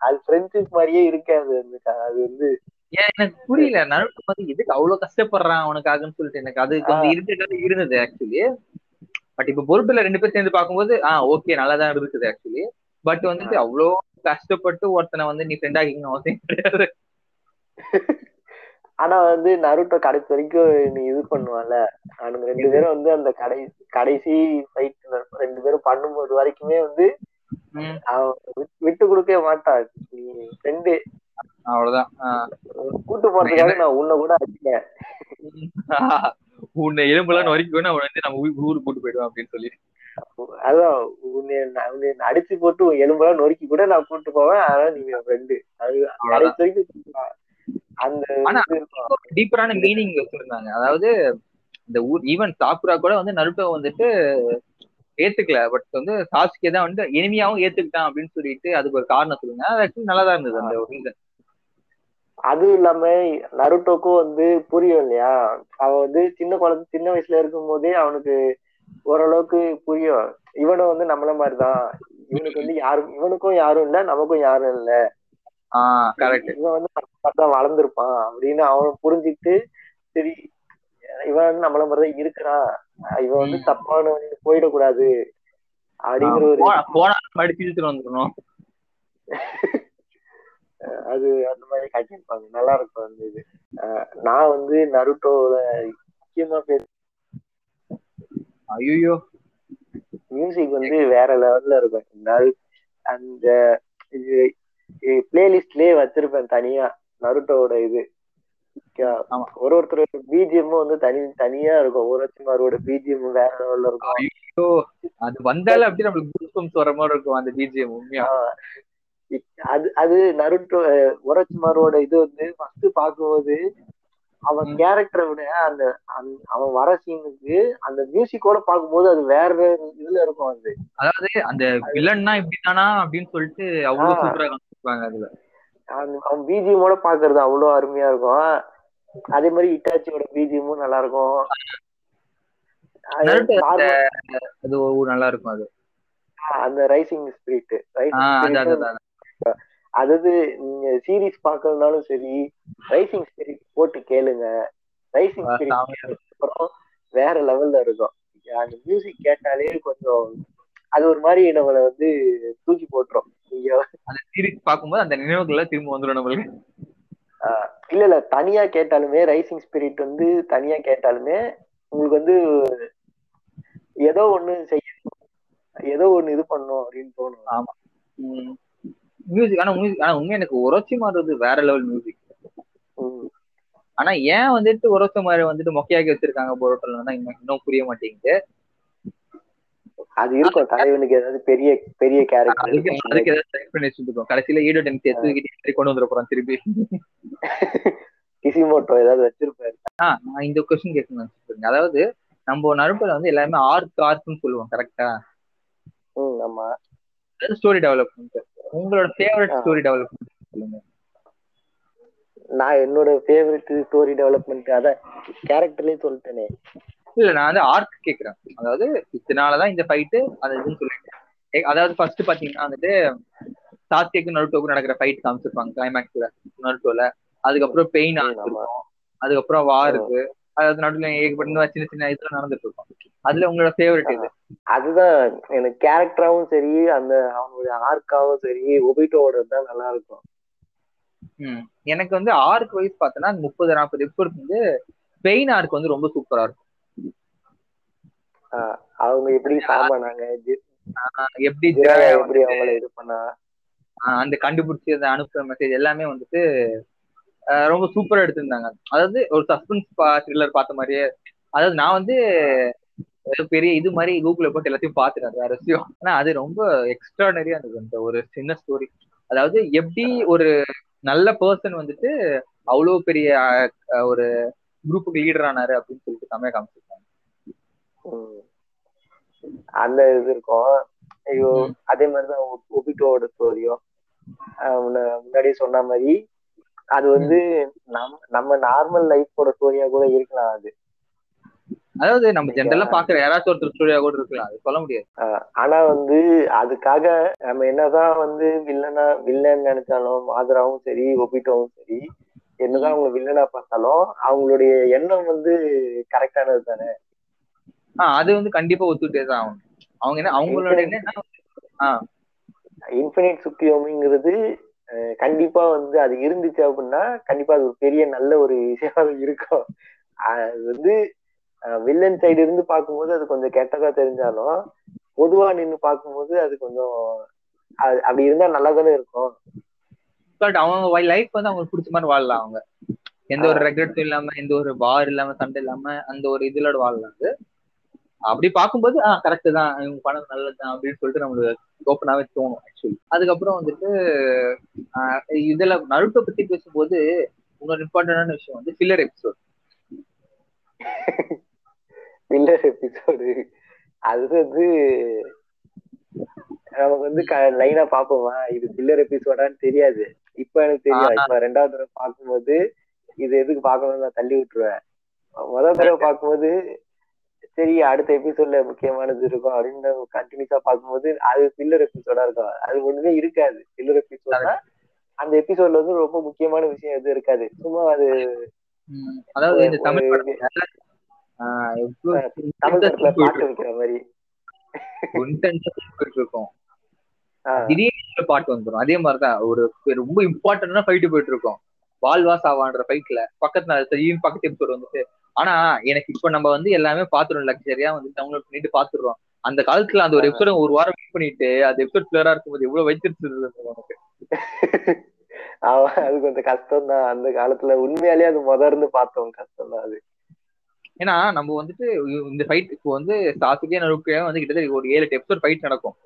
அது ஃப்ரெண்ட்ஷிப் மாதிரியே இருக்காது அந்த அது வந்து ஏன் எனக்கு புரியல நருட்டோ வந்து எதுக்கு அவ்வளவு கஷ்டப்படுறான் அவனுக்காகன்னு சொல்லிட்டு எனக்கு அது கொஞ்சம் இரிட்டேட்டா இருந்தது ஆக்சுவலி பட் இப்ப பொறுப்புல ரெண்டு பேர் சேர்ந்து பார்க்கும்போது ஆஹ் ஓகே நல்லா தான் இருக்குது ஆக்சுவலி பட் வந்துட்டு அவ்வளோ கஷ்டப்பட்டு ஒருத்தனை வந்து நீ ஃப்ரெண்ட் ஆகிக்கணும் அவசியம் கிடையாது ஆனா வந்து நருட்டோ கடைசி வரைக்கும் நீ இது பண்ணுவான்ல. அவனுங்க ரெண்டு பேரும் வந்து அந்த கடை கடைசி ஃபைட் ரெண்டு பேரும் பண்ணும்போது வரைக்குமே வந்து அவன் விட்டு- கொடுக்கவே மாட்டான். நீ ஃப்ரெண்டு அவ்வளவுதான். கூட்டு போறதுக்காக நான் உன்னை கூட அடிச்சேன் உன்னை எலும்பெல்லாம் நொறுக்கி அவன் வந்து நம்ம ஊருக்கு கூட்டு போயிடுவான் அப்படின்னு சொல்லி. அதான் உன்னை அடிச்சு போட்டு எலும்பெல்லாம் நொறுக்கி கூட நான் கூட்டு போவேன். ஆனா நீங்க ஃப்ரெண்டு அது கடைசி வரைக்கும் அந்த. டீப்பரான மீனிங் வச்சிருந்தாங்க. அதாவது இந்த ஊர் ஈவன் சாக்குரா கூட வந்து நருட்டோ வந்துட்டு ஏத்துக்கல. பட் வந்து சாஸ்கே தான் வந்து இனிமையாவும் ஏத்துக்கிட்டான் அப்படின்னு சொல்லிட்டு அதுக்கு ஒரு காரணம் சொல்லுங்க. அது ஆக்சுவலி நல்லா தான் இருந்தது அந்த ரீசன் அதுவும் இல்லாம நருட்டோக்கும் வந்து புரியும் இல்லையா? அவன் வந்து சின்ன குழந்தை சின்ன வயசுல இருக்கும் போதே அவனுக்கு ஓரளவுக்கு புரியும். இவனும் வந்து நம்மள மாதிரிதான். இவனுக்கு வந்து யாரும் இவனுக்கும் யாரும் இல்ல நமக்கும் யாரும் இல்ல. இவன் வந்து மாதிரிதான் வளர்ந்துருப்பான் அப்படின்னு அவன் புரிஞ்சுக்கிட்டு சரி இவன் வந்து நம்மள மாதிரிதான் இருக்கிறான் இவன் வந்து தப்பான போயிடக்கூடாது அப்படிங்கிற ஒரு அது அந்த மாதிரி காட்டியிருப்பாங்க. நல்லா இருக்கும் அந்த இது. நான் வந்து நருட்டோல முக்கியமா பேச ஐயோ மியூசிக் வந்து வேற லெவல்ல இருக்கும். அந்த பிளேலிஸ்ட்லயே வச்சிருப்பேன் தனியா நருட்டோட இது. ஒரு ஒருத்தர் பிஜிஎம்மும் வந்து தனி தனியா இருக்கும். ஒருத்தரோட பிஜிஎம் வேற லெவல்ல இருக்கும். ஐயோ அது வந்தாலே அப்படியே நம்மளுக்கு கூஸ்பம்ஸ் வர மாதிரி இருக்கும் அந்த பிஜிஎம் உண்மையா? அது அது நருட்டோ உரச்சிமாரோட இது வந்து ஃபர்ஸ்ட் பார்க்கும்போது அவன். கேரக்டரை விட அந்த அவன் வர சீனுக்கு அந்த மியூசிக்கோட பார்க்கும்போது அது வேற இதுல இருக்கும் அது. அதாவது அந்த வில்லன்னா இப்படிதானா அப்படின்னு சொல்லிட்டு அவ்வளவு. சூப்பரா காமிச்சிருப்பாங்க அதுல. அவன் பிஜிஎமோட பாக்குறது அவ்வளவு அருமையா இருக்கும். அதே மாதிரி இட்டாச்சியோட பிஜிஎமும் நல்லா இருக்கும். அது நல்லா இருக்கும் அது. அந்த ரைசிங் ஸ்பிரிட் அதாவது நீங்க சீரிஸ் பாக்குறதுனாலும் சரி ரைசிங் ஸ்பிரிட் போட்டு கேளுங்க. ரைசிங் ஸ்பிரிட் அப்புறம் வேற லெவல்ல இருக்கும். அந்த மியூசிக் கேட்டாலே கொஞ்சம் அது ஒரு மாதிரி நம்மளை வந்து தூக்கி போட்டுரும். அந்த சீரிஸ் பார்க்கும்போது அந்த நினைவுகள்லாம் திரும்ப வந்துடும் நம்மளுக்கு. இல்ல இல்ல தனியா கேட்டாலுமே ரைசிங் ஸ்பிரிட் வந்து தனியா கேட்டாலுமே உங்களுக்கு வந்து ஏதோ ஒண்ணு செய்யணும் ஏதோ ஒண்ணு இது பண்ணும் அப்படின்னு தோணும். ஆமா. மியூசிக் ஆனா மியூசிக் ஆனா உண்மை எனக்கு உரோச்சி மாறுறது வேற லெவல் மியூசிக். ஆனா ஏன் வந்துட்டு உரோச்ச மாதிரி வந்துட்டு மொக்கையாக்கி வச்சிருக்காங்க போரோட்டல் இன்னும் புரிய மாட்டேங்குது. அது இருக்கும். தலைவனுக்கு ஏதாவது பெரிய பெரிய கேரக்டர் அதுக்கு ஏதாவது எக்ஸ்பிளனேஷன் இருக்கும் கடைசியில ஈடோ டென் எடுத்துக்கிட்டு கொண்டு வந்துட போறான் திருப்பி கிசிமோட்டோ ஏதாவது வச்சிருப்பாரு. ஆ நான் இந்த கொஸ்டின் நினைச்சிட்டு அதாவது நம்ம நடுப்புல வந்து எல்லாருமே ஆர்க் ஆர்க்னு சொல்லுவோம் கரெக்டா ம் ஆமா. ஸ்டோரி டெவலப்மெண்ட் உங்களோட ஃபேவரட். ஸ்டோரி டெவலப்மெண்ட் சொல்லுங்க. நான் என்னோட ஃபேவரட் ஸ்டோரி டெவலப்மெண்ட் அதான் கேரக்டர்லயே சொல்லிட்டேனே. இல்ல நான் வந்து ஆர்க் கேக்குறேன். அதாவது இதனாலதான் இந்த ஃபைட்டு அது இதுன்னு சொல்லிட்டு. அதாவது ஃபர்ஸ்ட் பாத்தீங்கன்னா வந்துட்டு சாத்தியக்கு நருட்டோக்கு நடக்கிற ஃபைட் காமிச்சிருப்பாங்க கிளைமேக்ஸ்ல நருட்டோல. அதுக்கப்புறம் பெயின் ம், ஆர்க் ஆமா. இருக்கும் அதுக்கப்புறம் வார் இருக்கு. அதாவது நடுவுல ஏகப்பட்ட சின்ன சின்ன இதுல நடந்துட்டு இருக்கும். அதுல உங்களோட ஃபேவரட் இது அதுதான் எனக்கு கேரக்டராவும் சரி அந்த அவனுடைய ஆர்க்காவும் சரி ஒபிட்டோட தான் நல்லா இருக்கும். எனக்கு வந்து ஆர்க் வைஸ் பார்த்தோன்னா முப்பது நாற்பது எபிசோட் வந்து பெயின் ஆர்க் வந்து ரொம்ப சூப்பரா இருக்கும். அவங்க எப்படி சாமானாங்க எப்படி எப்படி அவங்கள இது பண்ணா? அந்த கண்டுபிடிச்சி அந்த அனுப்புற மெசேஜ் எல்லாமே வந்துட்டு ரொம்ப சூப்பரா எடுத்திருந்தாங்க. அதாவது ஒரு சஸ்பென்ஸ் த்ரில்லர் பார்த்த மாதிரியே. அதாவது நான் வந்து பெரிய இது மாதிரி கூகுள்ல போட்டு எல்லாத்தையும் பார்த்துட்டேன் வேற விஷயம் ஆனா அது ரொம்ப எக்ஸ்ட்ராடனரியா இருந்தது அந்த ஒரு சின்ன ஸ்டோரி அதாவது எப்படி ஒரு நல்ல பர்சன் வந்துட்டு அவ்வளவு பெரிய ஒரு குரூப்புக்கு லீடர் ஆனாரு அப்படின்னு சொல்லிட்டு செம்மையா ம். அந்த இது இருக்கும். ஐயோ. அதே மாதிரிதான் ஒபிட்டோட ஸ்டோரியும் முன்னாடியே சொன்ன மாதிரி அது வந்து நம்ம நம்ம நார்மல் லைஃபோட ஸ்டோரியா கூட இருக்கலாம் அது. அதாவது நம்ம ஜென்ரலா பாக்குற யாராச்சும் ஒருத்தர் ஸ்டோரியா கூட இருக்கலாம். அது சொல்ல முடியாது. ஆனா வந்து அதுக்காக நம்ம என்னதான் வந்து வில்லனா வில்லன் நினைச்சாலும் மாதராவும் சரி ஒபிட்டோவும் சரி என்னதான் அவங்க வில்லனா பார்த்தாலும் அவங்களுடைய எண்ணம் வந்து கரெக்டானது தானே ஆஹ் அது வந்து கண்டிப்பா ஒத்துக்கிட்டே தான் ஆகணும். அவங்க என்ன அவங்களோட என்ன ஆஹ் இன்ஃபினிட் சுத்தியோமிங்கிறது கண்டிப்பா வந்து அது இருந்துச்சு அப்படின்னா கண்டிப்பா அது ஒரு பெரிய நல்ல ஒரு விஷயமா இருக்கும். அது வந்து வில்லன் சைடு இருந்து பார்க்கும்போது அது கொஞ்சம் கெட்டதா தெரிஞ்சாலும் பொதுவா நின்னு பார்க்கும்போது அது கொஞ்சம் அப்படி இருந்தா நல்லா தானே இருக்கும். பட் அவங்க லைஃப் வந்து அவங்களுக்கு பிடிச்ச மாதிரி வாழலாம் அவங்க. எந்த ஒரு ரெக்ரெட்டும் இல்லாம எந்த ஒரு பார் இல்லாம சண்டை இல்லாம அந்த ஒரு இதுல வாழலாம் அது. அப்படி பார்க்கும்போது ஆஹ் கரெக்ட் தான். இவங்க பணம் நல்லது தான் அப்படின்னு சொல்லிட்டு நம்மளுக்கு ஓப்பனாவே தோணும் ஆக்சுவலி அதுக்கப்புறம் வந்துட்டு ஆஹ் இதுல நருட்டோ பத்தி பேசும்போது இன்னொரு இம்பார்ட்டன்டான விஷயம் வந்து ஃபில்லர் எபிசோட் வில்லர் எபிசோடு அது வந்து நமக்கு வந்து லைனா பாப்போமா இது பில்லர் எபிசோடான்னு தெரியாது. இப்ப எனக்கு தெரியும். இப்ப ரெண்டாவது தடவை பார்க்கும்போது இது எதுக்கு பார்க்கணும்னு நான் தள்ளி விட்டுருவேன். முதல் தடவை பார்க்கும்போது சரி அடுத்த எபிசோட்ல முக்கியமானது இருக்கும் அப்படின்னு கண்டினியூஸா பார்க்கும்போது அது பில்லர் எபிசோடா இருக்கும். அது ஒண்ணுமே இருக்காது. பில்லர் எபிசோட்னா அந்த எபிசோட்ல வந்து ரொம்ப முக்கியமான விஷயம் எதுவும் இருக்காது. சும்மா அது அதாவது இந்த தமிழ் தமிழ் படத்துல பாட்டு வைக்கிற மாதிரி. இருக்கும். திடீர்னு பாட்டு வந்துரும். அதே மாதிரிதான். ஒரு ரொம்ப இம்பார்ட்டன்டான ஃபைட் போயிட்டு இருக்கும். வால்வா சாவான்ற ஃபைட்ல பக்கத்துல திடீர்னு பக்கத்து எபிசோட் வந்துட்டு ஆனா எனக்கு இப்ப நம்ம வந்து எல்லாமே பாத்துறோம் லக்ஸரியா வந்து டவுன்லோட் பண்ணிட்டு பாத்துடுறோம் அந்த காலத்துல அந்த ஒரு எபிசோட ஒரு வாரம் வெயிட் பண்ணிட்டு அந்த எபிசோட் கிளியரா இருக்கும்போது எவ்வளவு நமக்கு ஆமா அது கொஞ்சம் கஷ்டம் தான் அந்த காலத்துல உண்மையாலேயே அது முத இருந்து பார்த்தோம். கஷ்டம் தான் அது. ஏன்னா நம்ம வந்துட்டு இந்த ஃபைட் இப்போ வந்து சாத்துக்கே நடுக்கே வந்து கிட்டத்தட்ட ஒரு ஏழு எட்டு எபிசோட் ஃபைட் நடக்கும்.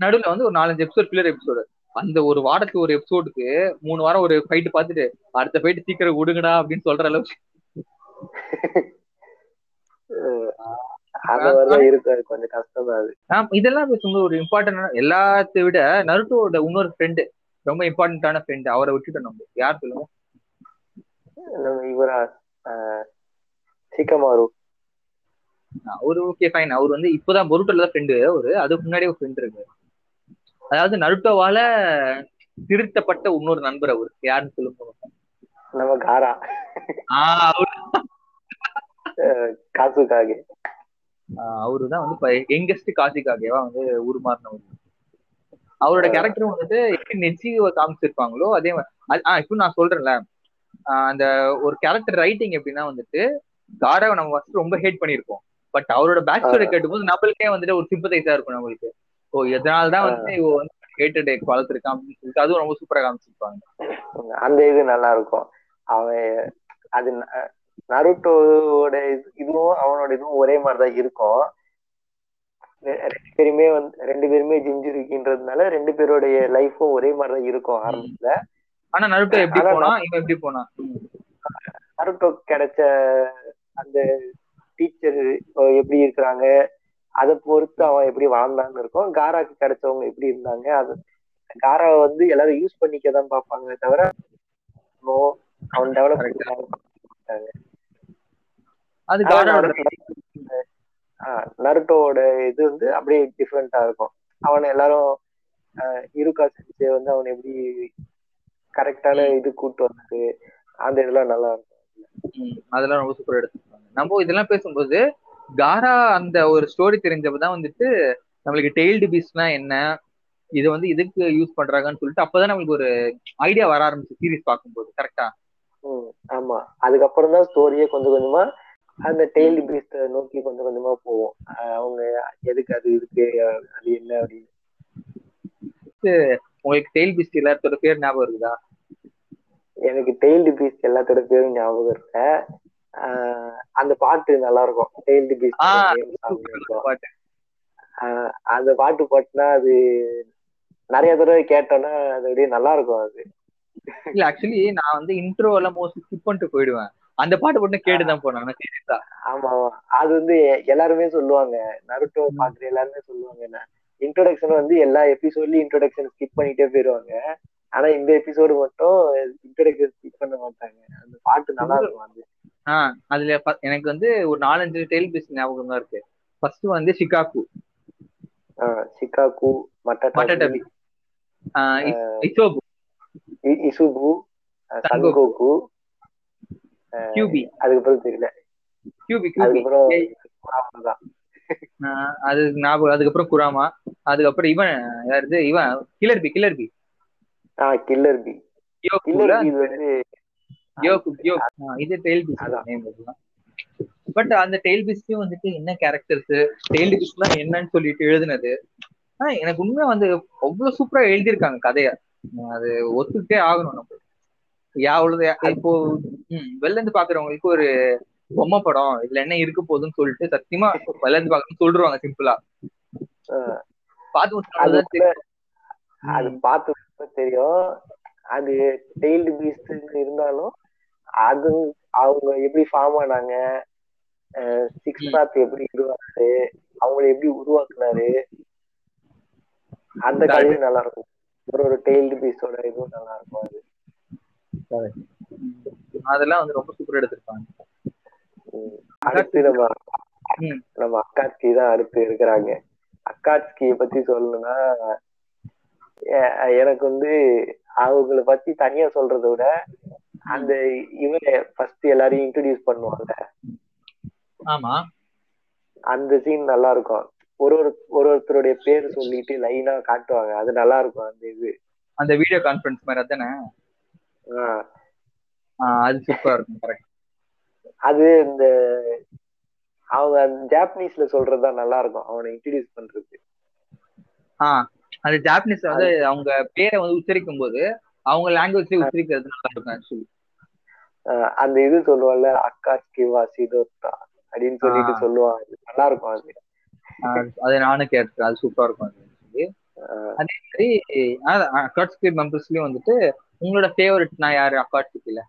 நடுவுல வந்து ஒரு நாலஞ்சு எபிசோட் கிளியர் எபிசோடு அந்த ஒரு வாரத்துக்கு ஒரு எபிசோடுக்கு மூணு வாரம் ஒரு ஃபைட் பார்த்துட்டு அடுத்த ஃபைட் சீக்கிரம் விடுங்கடா அப்படின்னு சொல்ற அளவுக்கு. கொஞ்சம் கஷ்டம் இதெல்லாம் பேசும்போது ஒரு இம்பார்ட்டன்டான எல்லாத்தை விட நருட்டோட இன்னொரு ஃப்ரெண்டு ரொம்ப இம்பார்ட்டன்டான ஃப்ரெண்டு அவரை விட்டுட்டோம் நம்ம. யார் சொல்லுங்க? இவரா? சிக்கமாரு. அவரு ஓகே ஃபைன் அவர் வந்து இப்போதான் பொருட்டோல தான் ஃப்ரெண்டு அவரு அதுக்கு முன்னாடியே ஒரு ஃப்ரெண்ட் இருக்கு அதாவது நருட்டோவால திருத்தப்பட்ட இன்னொரு நண்பர் அவர். யாருன்னு சொல்லுங்க நம்ம காரா. ஆஹ் அவரு. காசுக்காக அவரு தான் வந்து யங்கஸ்ட் காசிக்காகவா வந்து உருமாறினவர். அவரோட கேரக்டரும் வந்துட்டு எப்படி நெச்சிவ காமிச்சிருப்பாங்களோ அதே மாதிரி ஆஹ் இப்போ நான் சொல்றேன்ல. அந்த ஒரு கேரக்டர் ரைட்டிங் எப்படின்னா வந்துட்டு காராவை நம்ம ஃபர்ஸ்ட் ரொம்ப ஹேட் பண்ணியிருப்போம். பட் அவரோட பேக் ஸ்டோரி. கேட்டும்போது நம்மளுக்கே வந்துட்டு ஒரு சிம்பத்தைஸா இருக்கும் நம்மளுக்கு. ஓ எதனால தான் வந்து இவ வந்து ஹேட்டட் வளர்த்துருக்கான் அப்படின்னு சொல்லிட்டு அதுவும் ரொம்ப சூப்பரா காமிச்சிருப்பாங்க. அந்த இது நல்லா இருக்கும் அவன் அது ந- நருட்டோவோட இது- இதுவும் அவனோட இதுவும் ஒரே மாதிரிதான் இருக்கும். ரெண்டு பேருமே வந்து ரெண்டு பேருமே ஜிஞ்சுரிக்கின்றதுனால ரெண்டு பேருடைய லைஃபும் ஒரே மாதிரிதான் இருக்கும் ஆரம்பத்துல. ஆனா நருட்டோ எப்படி போனா? இவன் எப்படி போனா? நருட்டோ கிடைச்ச அந்த டீச்சர் எப்படி இருக்கிறாங்க? அதை பொறுத்து அவன் எப்படி வாழ்ந்தான்னு இருக்கும். காராக்கு கிடைச்சவங்க எப்படி இருந்தாங்க? அது காராவை வந்து எல்லாரும் யூஸ் பண்ணிக்க தான் பார்ப்பாங்க தவிர அவன் டெவலப் அது ஆனா காரோட நருட்டோ- ஆஹ் நருட்டோவோட இது வந்து அப்படியே டிஃப்ரெண்டா இருக்கும். அவனை எல்லாரும் ஆஹ் இருக்கா செஞ்சு வந்து அவன் எப்படி கரெக்டான இது கூட்டு வந்தது அந்த இதெல்லாம் நல்லா இருக்கும். அதெல்லாம் ரொம்ப சூப்பரா எடுத்துருப்பாங்க நம்ம இதெல்லாம் பேசும்போது காரா அந்த ஒரு ஸ்டோரி தெரிஞ்சப்பதான் வந்துட்டு நம்மளுக்கு டெய்ல்டு பீஸ்னா என்ன? இது வந்து இதுக்கு யூஸ் பண்றாங்கன்னு சொல்லிட்டு அப்பதான் நம்மளுக்கு ஒரு ஐடியா வர ஆரம்பிச்சு சீரிஸ் பார்க்கும்போது கரெக்டா ஆமா. அதுக்கப்புறம் தான் ஸ்டோரியே கொஞ்சம் கொஞ்சமா அந்த டெய்ல் பீஸ்ட நோக்கி கொஞ்சம் கொஞ்சமா போவோம் அவங்க எதுக்கு அது இருக்கு அது என்ன அப்படின்னு. உங்களுக்கு டெய்ல் பீஸ்ட் எல்லாத்தோட பேர் ஞாபகம் இருக்குதா? எனக்கு டெய்ல்டு பீஸ்ட் எல்லாத்தோட பேரும் ஞாபகம் இருக்க? ஆஹ் அந்த பாட்டு நல்லா இருக்கும். டெய்ல்டு பாட்டு அந்த பாட்டு பாட்டுனா அது நிறைய தடவை கேட்டோம்னா அது அப்படியே நல்லா இருக்கும் அது. இல்ல ஆக்சுவலி நான் வந்து இன்ட்ரோ எல்லாம் மோஸ்ட்லி ஸ்கிப் பண்ணிட்டு போயிடுவேன். அந்த பாட்டு மட்டும் கேட்டுதான் ஆனா சீரியஸா ஆமா அது வந்து எல்லாருமே சொல்லுவாங்க. நருட்டோ பாக்குற எல்லாருமே சொல்லுவாங்க. இன்ட்ரோடக்ஷன் வந்து எல்லா எபிசோட்லயும் இன்ட்ரோடக்ஷன் ஸ்கிப் பண்ணிட்டே போயிருவாங்க. ஆனா இந்த எபிசோடு மட்டும் இன்ட்ரோடக்ஷன் ஸ்கிப் பண்ண மாட்டாங்க. அந்த பாட்டு நல்லா இருக்கும் அது. ஆஹ் அதுல எனக்கு வந்து ஒரு நாலஞ்சு டெய்ல் பீஸ் ஞாபகம் தான் இருக்கு. ஃபர்ஸ்ட் வந்து ஆஹ் சிகாகு மட்டடபி இசோபு. இசுபு. சன்கோகு கியூபி. அதுக்கப்புறம் தெரியல. கியூபி அது ஞாபகம் அதுக்கப்புறம் குராமா அதுக்கப்புறம் இவன் யாருது இவன் கிளர்பி கிளர்பி ஆஹ் கில்லர் பி. யோகுல கில்லர் பி வந்து இது டெய்ல் பீஸ் பட் அந்த டெய்ல் பீஸ்லயும் வந்துட்டு என்ன கேரக்டர்ஸ் டெய்ல் பீஸ்லாம் என்னன்னு சொல்லிட்டு எழுதுனது. ஆனா எனக்கு உண்மையா வந்து அவ்வளவு சூப்பரா எழுதியிருக்காங்க கதைய. அது ஒத்துக்கிட்டே ஆகணும் நம்ம. யா அவ்வளவு இப்போ வெளில இருந்து பாக்குறவங்களுக்கு ஒரு பொம்மை படம் இதுல என்ன இருக்க போகுதுன்னு சொல்லிட்டு சத்தியமா வெளில இருந்து பாக்கணும்னு சொல்லிடுவாங்க சிம்பிளா ஆஹ் பார்த்து அது. பார்த்து தெரியும். அது டெய்ல்டு பீஸ்ட் இருந்தாலும் அது அவங்க எப்படி ஃபார்ம் ஆனாங்க? சிக்ஸ் பாத் எப்படி உருவாக்குது அவங்களை எப்படி உருவாக்குனாரு? அந்த கதையும் நல்லா இருக்கும் ஒரு ஒரு டெய்ல்டு பீஸோட இதுவும் நல்லா இருக்கும் அது அதெல்லாம் வந்து ரொம்ப சூப்பரா எடுத்திருப்பாங்க. அடுத்து நம்ம. நம்ம அக்காட்சி தான் அடுத்து இருக்கிறாங்க அக்காட்சியை பத்தி சொல்லணும்னா எனக்கு வந்து அவங்கள பத்தி தனியா சொல்றதை விட அந்த இவன் ஃபர்ஸ்ட் எல்லாரையும் இன்ட்ரடியூஸ் பண்ணுவாங்க. ஆமா. அந்த சீன் நல்லா இருக்கும் ஒரு ஒரு ஒரு ஒருத்தருடைய பேர் சொல்லிட்டு லைனா காட்டுவாங்க. அது நல்லா இருக்கும் அந்த இது. அந்த வீடியோ கான்ஃபரன்ஸ் மாதிரி அதானே? அது சூப்பரா இருக்கும் கரெக்ட் அது இந்த அவங்க அந்த ஜாப்பனீஸ்ல சொல்றதுதான் நல்லா இருக்கும் அவனை இன்ட்ரடியூஸ் பண்றது ஆஹ் அந்த ஜாப்பனீஸ் வந்து அவங்க பேரை வந்து உச்சரிக்கும் போது அவங்க லாங்குவேஜ்லயே உச்சரிக்கிறது நல்லா இருக்கும் ஆக்சுவலி அந்த இது சொல்லுவாங்கல்ல அக்காட்சி வாசிதோத்தா அப்படின்னு சொல்லிட்டு அது நல்லா இருக்கும் அது. அது நானும் கேட்டிருக்கேன். அது சூப்பரா இருக்கும் அது மாதிரி அக்காட்ஸ்கி மெம்பர்ஸ்லயும் வந்துட்டு உங்களோட யாரு? அக்காட்ஸ்கில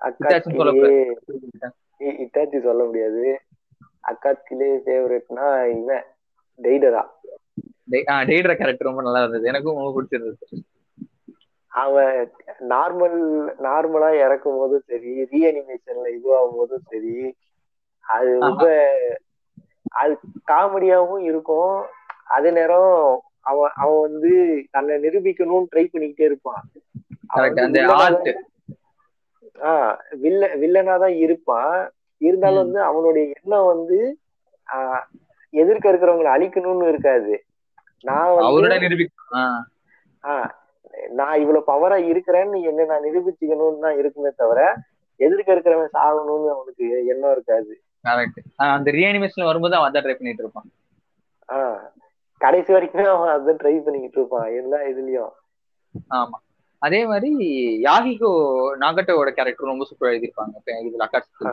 இட்டாச்சின்னு சொல்ல அக்காட்சிலே இ- இட்டாச்சி சொல்ல முடியாது. அக்காட்சிலே ஃபேவரட்னா இவன் டெய்டரா. டெய்டர கேரக்டர் ரொம்ப நல்லா இருந்தது. எனக்கும் ரொம்ப பிடிச்சிருந்தது. அவன் நார்மல் நார்மலா இறக்கும் போதும் சரி ரீஅனிமேஷன்ல இதுவாகும் போதும் சரி அது ரொம்ப அது காமெடியாவும் இருக்கும். அதே நேரம் அவன் அவன் வந்து தன்னை நிரூபிக்கணும்னு ட்ரை பண்ணிக்கிட்டே இருப்பான். ஆஹ் வில்ல வில்லனா தான் இருப்பான். இருந்தாலும். வந்து அவனுடைய எண்ணம் வந்து ஆஹ் எதிர்க்க இருக்கிறவங்களை அழிக்கணும்னு இருக்காது. நான் வந்து ஆஹ் நான் இவ்வளவு பவரா இருக்கிறேன்னு என்ன நான் நிரூபிச்சுக்கணும்னு தான் இருக்குமே தவிர எதிர்க்க இருக்கிறவன் சாகணும்னு அவனுக்கு எண்ணம் இருக்காது. கரெக்ட் அந்த ரீஅனிமேஷன் வரும்போது அவன் அதான் ட்ரை பண்ணிட்டு இருப்பான். ஆஹ் கடைசி வரைக்குமே அவன் அதான் ட்ரை பண்ணிக்கிட்டு இருப்பான் எல்லா இதுலயும். ஆமா. அதே மாதிரி யாகிகோ நாகட்டோட கேரக்டர் ரொம்ப சூப்பரா எழுதியிருப்பாங்க இதுல அக்காட்சி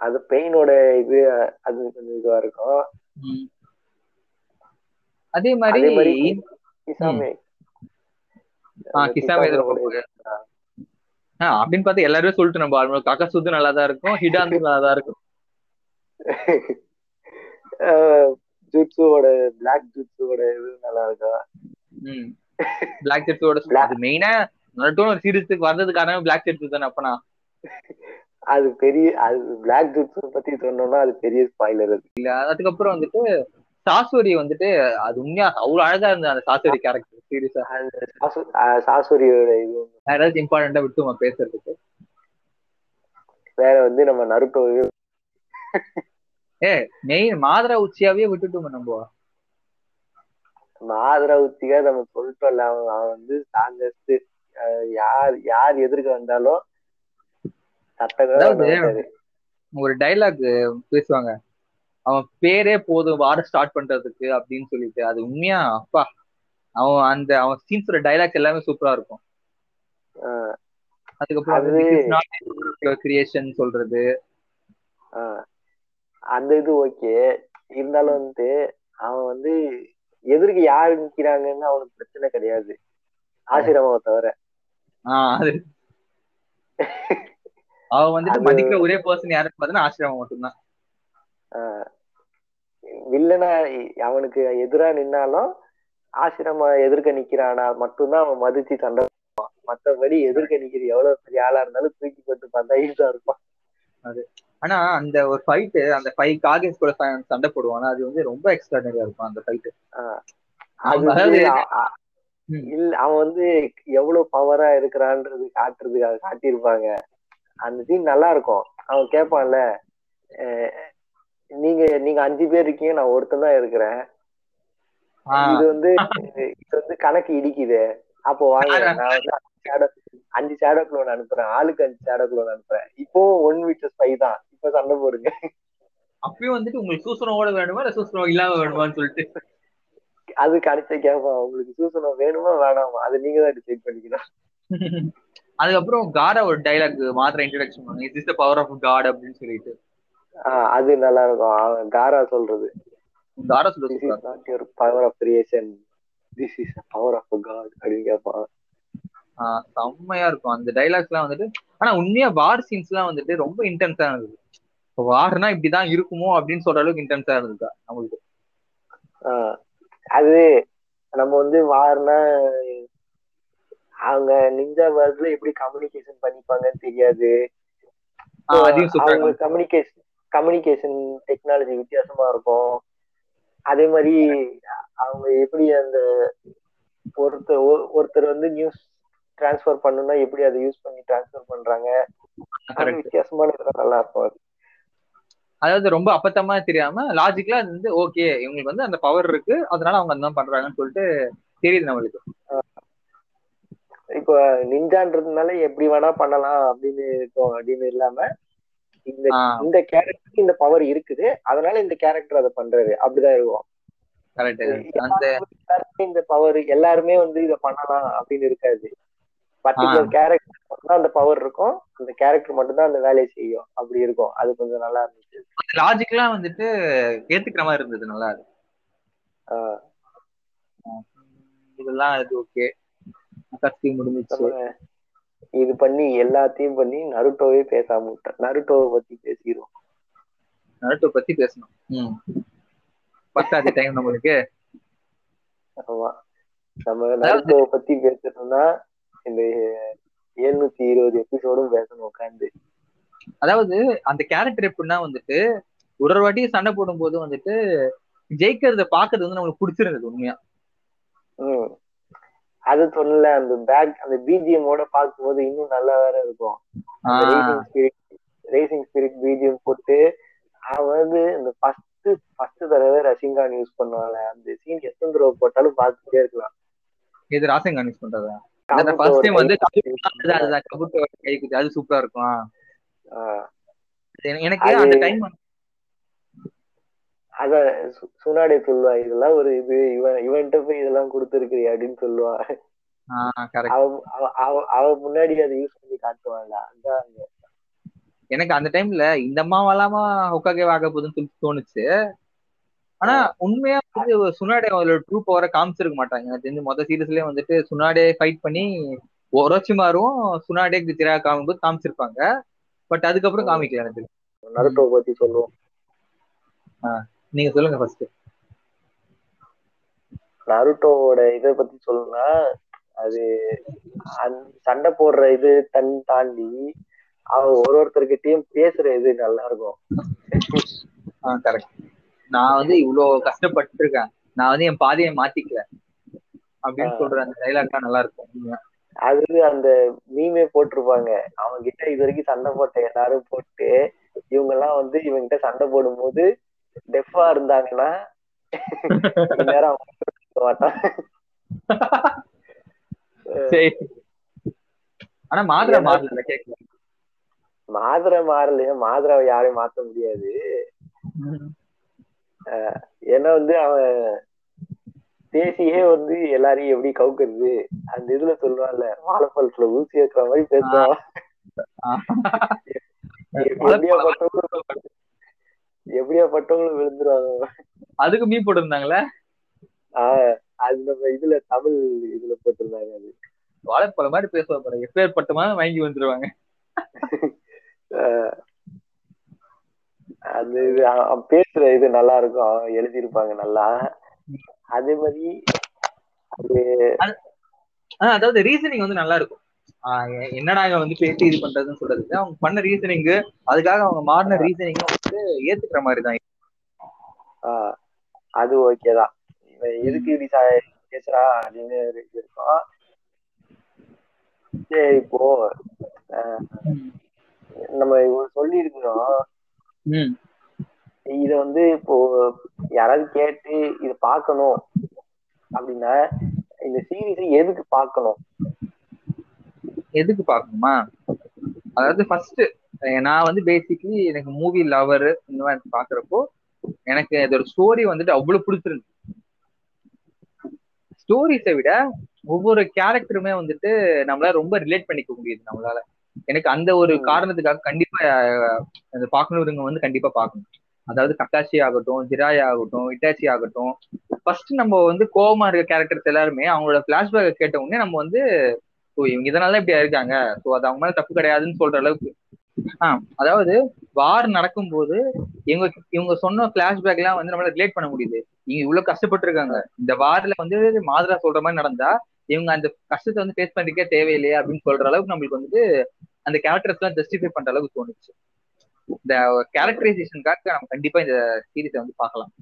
அது பெயினோட இது அது கொஞ்சம் இதுவா இருக்கும். அதே மாதிரி அதே மாதிரி கிசாமே ஆஹ் கிசாமே இது ரொம்ப ஆஹ் அப்படின்னு பார்த்தா எல்லாருமே சொல்லிட்டு நம்ம ஆல்மோஸ்ட் கக்கசுத்து நல்லா தான் இருக்கும் ஹிடாந்து நல்லா தான் இருக்கும். ஜுட்ஸுவோட பிளாக் ஜுட்ஸுவோட இது நல்லா இருக்கும் ம் பிளாக் ஜெட்ஸோட அது மெயினா நட்டோன்னு ஒரு சீரிஸுக்கு வந்தது காரணம் பிளாக் ஜெட்ஸ் தானே அப்பனா? அது பெரிய அது பிளாக் ஜுட்ஸ் பத்தி சொன்னோம்னா அது பெரிய ஸ்பாயிலர் அது. இல்ல அதுக்கப்புறம் வந்துட்டு சாசோரி வந்துட்டு அது உண்மையா அவ்வளவு அழகா இருந்தது அந்த சாசோரி கேரக்டர் சீரியஸா சாசோரியோட இது ஏதாச்சும் இம்பார்ட்டண்டா விட்டுமா பேசுறதுக்கு? வேற வந்து நம்ம நருட்டோ ஏ மெயின் மாதரா உச்சியாவே விட்டுட்டோம் நம்ம. மாதரா உச்சியா நம்ம சொல்லிட்டோம்ல அவன் அவன் வந்து ஸ்ட்ராங்கஸ்ட் யார் யார் எதிர்க்க வந்தாலும் அதாவது ஒரு டைலாக் பேசுவாங்க. அவன் பேரே போதும் வார ஸ்டார்ட் பண்றதுக்கு அப்படின்னு சொல்லிட்டு. அது உண்மையா? அப்பா. அவன் அந்த அவன் சீன்ஸோட டைலாக்ஸ் எல்லாமே சூப்பரா இருக்கும். அதுக்கப்புறம் கிரியேஷன் சொல்றது. அந்த இது ஓகே. இருந்தாலும் வந்து அவன் வந்து எதிர்க்கு யாரு நிக்கிறாங்கன்னு அவனுக்கு பிரச்சனை கிடையாது. ஆசிரமாவை தவிர. அது. அவன் வந்துட்டு மதிக்கிற ஒரே பர்சன் யாருன்னு பார்த்தா ஆசிரமம் மட்டும்தான். வில்லனா அவனுக்கு எதிரா நின்னாலும் ஆசிரம எதிர்க்க நிக்கிறானா மட்டும்தான் அவன் மதிச்சு சண்டை மத்தபடி எதிர்க்க நிக்கிற எவ்வளவு பெரிய ஆளா இருந்தாலும் தூக்கி போட்டு பார்த்தா ஈஸா இருப்பான். அது. ஆனா அந்த ஒரு ஃபைட்டு அந்த ஃபைவ் காகேஸ் கூட சண்டை போடுவானா? அது வந்து ரொம்ப எக்ஸ்ட்ராடனரியா இருக்கும் அந்த ஃபைட்டு அது இல்ல அவன் வந்து எவ்வளவு பவரா இருக்கிறான்றது காட்டுறதுக்காக காட்டியிருப்பாங்க. அந்த சீன் நல்லா இருக்கும். அவன் கேட்பான்ல நீங்க நீங்க அஞ்சு பேர் இருக்கீங்க நான் ஒருத்தன் தான் இருக்கிறேன். இது வந்து இது வந்து கணக்கு இடிக்குது. அப்போ வாங்க நான் வந்து அஞ்சு ஷேடோ குளோன் அனுப்புறேன். ஆளுக்கு அஞ்சு ஷேடோ குளோன் அனுப்புறேன். இப்போ ஒன் விட்டு ஸ்பை தான். இப்ப சண்டை போடுங்க. அப்பயும் வந்துட்டு உங்களுக்கு சூசனோட வேணுமா இல்ல சூசனம் இல்லாம வேணுமான்னு சொல்லிட்டு? அது கடைசி கேட்பான் உங்களுக்கு சூசனம் வேணுமா வேணாமா? அது நீங்க தான் டிசைட் பண்ணிக்கணும். அதுக்கப்புறம் காட ஒரு டைலாக் மாத்திர இன்ட்ரடக்ஷன் பண்ணுங்க. Is the power of God அப்படின்னு சொல்லிட்டு. அது நல்லா இருக்கும் காரா சொல்றது. காரா சொல்றது power of creation this is power of God அப்படின்னு கேட்பான் செம்மையா இருக்கும். அந்த டைலாக்ஸ் எல்லாம் வந்துட்டு ஆனா உண்மையா வார் சீன்ஸ் எல்லாம் வந்துட்டு ரொம்ப இன்டென்ஸா இருந்தது. வார்னா இப்படிதான் இருக்குமோ அப்படின்னு சொல்ற அளவுக்கு இன்டென்ஸா இருந்தது நம்மளுக்கு? அது நம்ம வந்து வார்னா அவங்க நிஞ்சா வேர்ல்ட்ல எப்படி கம்யூனிகேஷன் பண்ணிப்பாங்கன்னு தெரியாது. அவங்க கம்யூனிகேஷன் கம்யூனிகேஷன் டெக்னாலஜி வித்தியாசமா இருக்கும். அதே மாதிரி அவங்க எப்படி அந்த ஒருத்தர் ஒருத்தர் வந்து நியூஸ் டிரான்ஸ்ஃபர் பண்ணணும்னா எப்படி அதை யூஸ் பண்ணி டிரான்ஸ்ஃபர் பண்றாங்க? வித்தியாசமான நல்லா இருக்கும் அது. அதாவது ரொம்ப அப்பத்தமா தெரியாம லாஜிக்கலா வந்து ஓகே இவங்களுக்கு வந்து அந்த பவர் இருக்கு. அதனால அவங்க அந்த பண்றாங்கன்னு சொல்லிட்டு தெரியுது நம்மளுக்கு. இப்போ நிஞ்சான்றதுனால எப்படி வேணா பண்ணலாம் அப்படின்னு இருக்கும் அப்படின்னு இல்லாம இந்த இந்த கேரக்டருக்கு இந்த பவர் இருக்குது. அதனால இந்த கேரக்டர் அதை பண்றாரு அப்படிதான் இருக்கும். இந்த பவர் எல்லாருமே வந்து இத பண்ணலாம் அப்படின்னு இருக்காது. பர்டிகுலர் கேரக்டர் மட்டும் அந்த பவர் இருக்கும். அந்த கேரக்டர் மட்டும் தான் அந்த வேலையை செய்யும். அப்படி இருக்கும். அது கொஞ்சம் நல்லா இருந்துச்சு. லாஜிக்கலா வந்துட்டு ஏத்துக்கிற மாதிரி இருந்தது. நல்லா அது. இதெல்லாம் இது ஓகே முடிஞ்சிச்சு. இது பண்ணி எல்லாத்தையும் பண்ணி நருட்டோவே பேசாம விட்டேன். நருட்டோவை பத்தி பேசிடுவோம் நருட்டோ பத்தி பேசணும். பத்தாது டைம் நம்மளுக்கு. ஆமா. நம்ம நருட்டோவை பத்தி பேசணும்னா இந்த எழுநூத்தி இருபது எபிசோடும் பேசணும் உட்காந்து அதாவது அந்த கேரக்டர் எப்படின்னா வந்துட்டு ஒரு வாட்டி சண்டை போடும் போது வந்துட்டு ஜெயிக்கிறத பாக்குறது வந்து நம்மளுக்கு பிடிச்சிருந்தது உண்மையா. அது சொல்லல அந்த பேக் அந்த பிஜிஎமோட பார்க்கும்போது இன்னும் நல்லா வேற இருக்கும். ரேசிங் ஸ்பிரிட் பிஜிஎம் போட்டு அவன் வந்து இந்த ஃபர்ஸ்ட் ஃபர்ஸ்ட் தடவை ரசிங்கான் யூஸ் பண்ணுவாங்க அந்த சீன் எத்தனை தடவை போட்டாலும் பார்த்துட்டே இருக்கலாம். இது ராசிங்கான் யூஸ் பண்றதா? ஃபர்ஸ்ட் டைம் வந்து அதுதான் கபுட்டோ கைக்குது அது சூப்பரா இருக்கும். எனக்கு அந்த டைம் அத சுனாடே சொல்லுவா இதெல்லாம் ஒரு இது இவன் இவன்கிட்ட போய் இதெல்லாம் கொடுத்துருக்கு அப்படின்னு சொல்லுவா. அவ முன்னாடி அதை யூஸ் பண்ணி காட்டுவான்ல அதான். எனக்கு அந்த டைம்ல இந்த ஹொக்காகே ஆக போகுதுன்னு சொல்லி தோணுச்சு. ஆனா உண்மையா வந்து சுனாடே அவரோட ட்ரூ பவரை காமிச்சிருக்க மாட்டாங்க. எனக்கு தெரிஞ்சு மொதல் சீரியஸ்லயே வந்துட்டு சுனாடே ஃபைட் பண்ணி ஒரோச்சிமாரும் சுனாடே திரா காமிக்கும்போது காமிச்சிருப்பாங்க. பட் அதுக்கப்புறம் காமிக்கல எனக்கு. நருட்டோ பத்தி சொல்லுவோம். நீங்க சொல்லுங்க ஃபர்ஸ்ட் நருட்டோவோட இதை பத்தி சொல்லணும்னா அது சண்டை போடுற இது தன் தாண்டி அவன் ஒரு ஒருத்தர்கிட்டயும் பேசுற இது நல்லா இருக்கும் கரெக்ட் நான் வந்து இவ்வளவு கஷ்டப்பட்டு இருக்கேன் நான் வந்து என் பாதையை மாத்திக்கல. அப்படின்னு. சொல்ற அந்த டைலாக் நல்லா இருக்கும். அது அந்த மீமே போட்டிருப்பாங்க. அவங்க கிட்ட இது வரைக்கும் சண்டை போட்ட எல்லாரும் போட்டு இவங்க எல்லாம் வந்து இவங்க சண்டை போடும்போது டெஃபா இருந்தாங்கன்னா இருக்க மாட்டான் ஆனா மாத்திரை மாறல கேட்கல மாதுரை மாறலையா மாதுரை யாரையும் மாத்த முடியாது. ஏன்னா வந்து அவன் பேசியே வந்து எல்லாரையும் எப்படி கவுக்குறது? அந்த இதுல சொல்லுவான்ல வாழைப்பழத்துல ஊசி வைக்கிற மாதிரி பேசுவான். எப்படியா பட்டவங்களும் விழுந்துருவாங்க. அதுக்கு மீ போட்டிருந்தாங்களே? ஆஹ் அது நம்ம இதுல தமிழ் இதுல போட்டிருந்தாங்க அது. வாழைப்பழம் மாதிரி பேசுவா பாரு எப்பேர் பட்டமா வாங்கி வந்துருவாங்க. அது இது பேசுற இது நல்லா இருக்கும் எழுதியிருப்பாங்க நல்லா. அதே மாதிரி அது அதாவது ரீசனிங் வந்து நல்லா இருக்கும் என்னடா இவன் வந்து பேசி இது பண்றதுன்னு சொல்றது அவங்க பண்ண ரீசனிங் அதுக்காக அவங்க மாறின ரீசனிங் வந்து ஏத்துக்கிற மாதிரி தான் அது ஓகேதான் இவன் எதுக்கு இப்படி பேசுறா அப்படின்னு இருக்கும் சரி இப்போ நம்ம சொல்லி இருக்கிறோம் இத வந்து இப்போ யாராவது கேட்டு இத பார்க்கணும். அப்படின்னா இந்த சீரீஸ் எதுக்கு பார்க்கணும்? எதுக்கு பார்க்கணுமா? அதாவது ஃபர்ஸ்ட் நான் வந்து பேசிக்லி எனக்கு மூவி லவர் இந்த மாதிரி பாக்குறப்போ எனக்கு இதோட ஸ்டோரி வந்துட்டு அவ்வளவு பிடிச்சிருந்து ஸ்டோரிஸை விட ஒவ்வொரு கேரக்டருமே வந்துட்டு நம்மளால ரொம்ப ரிலேட் பண்ணிக்க முடியுது நம்மளால. எனக்கு அந்த ஒரு. காரணத்துக்காக கண்டிப்பா அந்த பார்க்கணுங்க வந்து கண்டிப்பா பார்க்கணும். அதாவது கக்காஷி ஆகட்டும் ஜிராயா ஆகட்டும் இட்டாச்சி ஆகட்டும் ஃபர்ஸ்ட் நம்ம வந்து கோவமா இருக்க கேரக்டர்ஸ் எல்லாருமே அவங்களோட பிளாஷ்பேக் கேட்ட உடனே நம்ம வந்து ஓ இவங்க இதனால இப்படி இருக்காங்க ஸோ அது அவங்க மேல தப்பு கிடையாதுன்னு சொல்ற அளவுக்கு. ஆஹ் அதாவது வார் நடக்கும்போது இவங்க இவங்க சொன்ன பிளாஷ்பேக் எல்லாம் வந்து நம்மளால ரிலேட் பண்ண முடியுது. இவங்க இவ்வளவு கஷ்டப்பட்டு இருக்காங்க இந்த வார்ல வந்து மாதிரா சொல்ற மாதிரி நடந்தா இவங்க அந்த கஷ்டத்தை வந்து ஃபேஸ் பண்ணிக்கே தேவையில்லையே அப்படின்னு சொல்ற அளவுக்கு நம்மளுக்கு வந்து அந்த கேரக்டர்ஸ் எல்லாம் ஜஸ்டிஃபை பண்ற அளவுக்கு தோணுச்சு. இந்த கேரக்டரைசேஷனுக்காக நம்ம கண்டிப்பா இந்த சீரீஸை வந்து பார்க்கலாம்.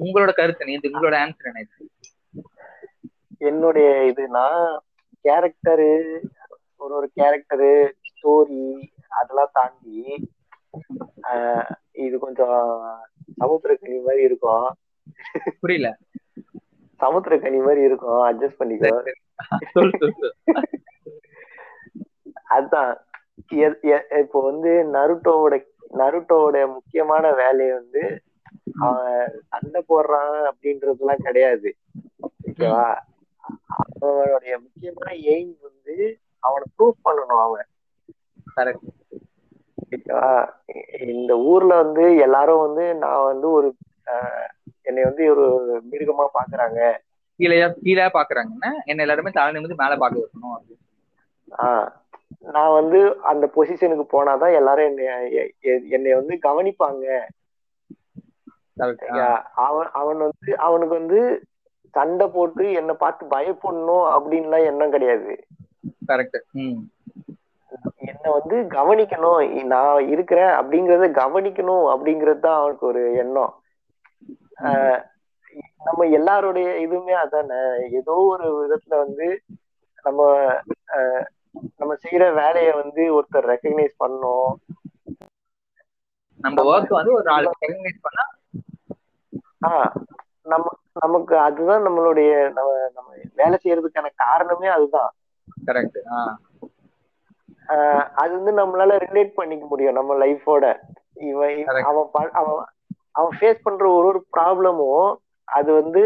உங்களோட கருத்து? இது உங்களோட ஆன்சர் என்ன? என்னுடைய இதுனா கேரக்டரு ஒரு ஒரு கேரக்டரு ஸ்டோரி அதெல்லாம் தாண்டி இது கொஞ்சம் சமுத்திரக்கனி மாதிரி இருக்கும். புரியல. சமுத்திரக்கனி மாதிரி இருக்கும். அட்ஜஸ்ட் பண்ணிக்கோ. அதுதான். இப்போ வந்து நருட்டோவோட நருட்டோவோட முக்கியமான வேலையை வந்து அவன் சண்டை போடுறான் அப்படின்றதுலாம் கிடையாது. ஓகேவா? அவனுடைய முக்கியமான எய்ம் வந்து அவனை ப்ரூவ் பண்ணணும் அவன். ஓகேவா? இந்த ஊர்ல வந்து எல்லாரும் வந்து நான் வந்து ஒரு என்னை வந்து ஒரு மிருகமா பாக்குறாங்க. கீழேயா கீழே பாக்குறாங்கன்னா என்ன? எல்லாருமே தலை நிமிந்து மேல பாக்க வைக்கணும் ஆஹ் நான் வந்து அந்த பொசிஷனுக்கு போனாதான் எல்லாரும் என்னை என்னை வந்து கவனிப்பாங்க. அவன் அவன் வந்து அவனுக்கு வந்து சண்டை போட்டு என்னை பார்த்து பயப்படணும் அப்படின்லாம் எண்ணம் கிடையாது. என்னை வந்து கவனிக்கணும். நான் இருக்கிறேன் அப்படிங்கறத கவனிக்கணும் அப்படிங்கிறது தான் அவனுக்கு ஒரு எண்ணம். நம்ம எல்லாருடைய இதுவுமே அதானே? ஏதோ ஒரு விதத்துல வந்து நம்ம நம்ம செய்யற வேலையை வந்து ஒருத்தர் ரெக்கக்னைஸ் பண்ணணும். நம்ம ஒர்க் வந்து ஒரு நாலு ரெகனைஸ் பண்ணா ஆஹ் நம்ம நமக்கு அதுதான் நம்மளுடைய நம்ம நம்ம வேலை செய்யறதுக்கான காரணமே அதுதான். கரெக்ட் அது வந்து நம்மளால ரிலேட் பண்ணிக்க முடியும் நம்ம லைஃபோட இவன். அவன் அவன் அவன் ஃபேஸ் பண்ற ஒரு ஒரு ப்ராப்ளமும் அது வந்து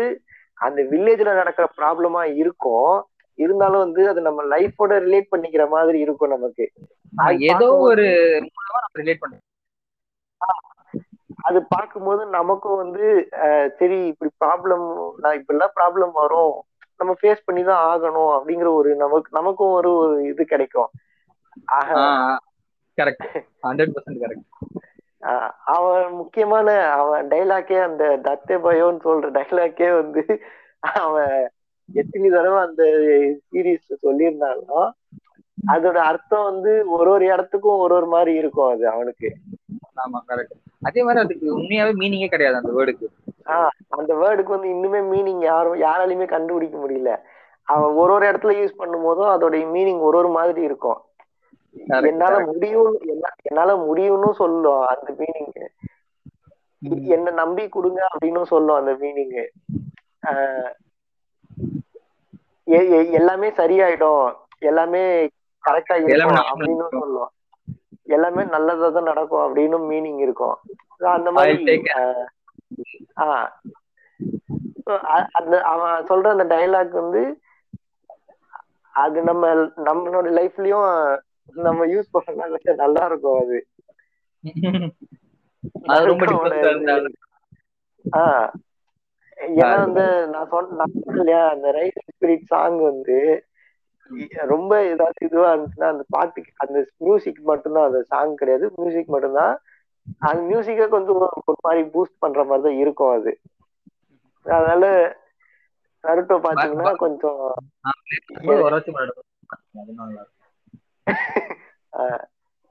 அந்த வில்லேஜ்ல நடக்கிற ப்ராப்ளமா இருக்கும். இருந்தாலும் வந்து அது நம்ம லைஃபோட ரிலேட் பண்ணிக்கிற மாதிரி இருக்கும் நமக்கு. ஏதோ ஒரு ரிலேட் பண்றோம் அது பார்க்கும்போது நமக்கும் வந்து சரி இப்படி ப்ராப்ளம் நான் இப்படிலாம் ப்ராப்ளம் வரும். நம்ம ஃபேஸ் பண்ணி தான் ஆகணும் அப்படிங்கிற ஒரு நமக்கு நமக்கும் ஒரு இது கிடைக்கும். கரெக்ட் ஹண்ட்ரட் பர்சன்ட் கரெக்ட் அவன் முக்கியமான அவன் டைலாக்கே அந்த தத்தே பயோன்னு சொல்ற டைலாக்கே வந்து அவன் எத்தனை தடவை அந்த சீரீஸ் சொல்லியிருந்தாலும் அதோட அர்த்தம் வந்து ஒரு ஒரு இடத்துக்கும் ஒரு ஒரு மாதிரி இருக்கும் அது அவனுக்கு. ஆமா கரெக்ட் அதே மாதிரி அதுக்கு உண்மையாவே மீனிங்கே கிடையாது அந்த வேர்டுக்கு ஆஹ் அந்த வேர்டுக்கு வந்து இன்னுமே மீனிங் யாரும் யாராலையுமே கண்டுபிடிக்க முடியல. அவன் ஒரு ஒரு இடத்துல யூஸ் பண்ணும் போதும் அதோட மீனிங் ஒரு ஒரு மாதிரி இருக்கும். என்னால. முடியும் என்ன- என்னால முடியும்னு சொல்லும் அந்த மீனிங் என்ன நம்பி கொடுங்க அப்படின்னு சொல்லும் அந்த மீனிங் எல்லாமே சரியாயிடும். எல்லாமே கரெக்டா இருக்கும் அப்படின்னு. சொல்லும். எல்லாமே நல்லதா தான் நடக்கும் அப்படின்னு மீனிங் இருக்கும். அந்த மாதிரி ஆஹ் அந்த அவன் சொல்ற அந்த டைலாக் வந்து அது நம்ம நம்மளோட லைஃப்லயும் நம்ம யூஸ் பண்ண நல்லா இருக்கும் அது ஏன்னா வந்து நான் சொன்ன இல்லையா அந்த ரைட் ஸ்பிரிட் சாங் வந்து ரொம்ப ஏதாவது இதுவா இருந்துச்சுன்னா அந்த பாட்டுக்கு அந்த மியூசிக் மட்டும்தான் அந்த சாங் கிடையாது. மியூசிக் மட்டும்தான். அந்த மியூசிக்கை கொஞ்சம் ஒரு மாதிரி பூஸ்ட் பண்ற மாதிரி தான் இருக்கும் அது. அதனால நருட்டோ பாத்தீங்கன்னா கொஞ்சம்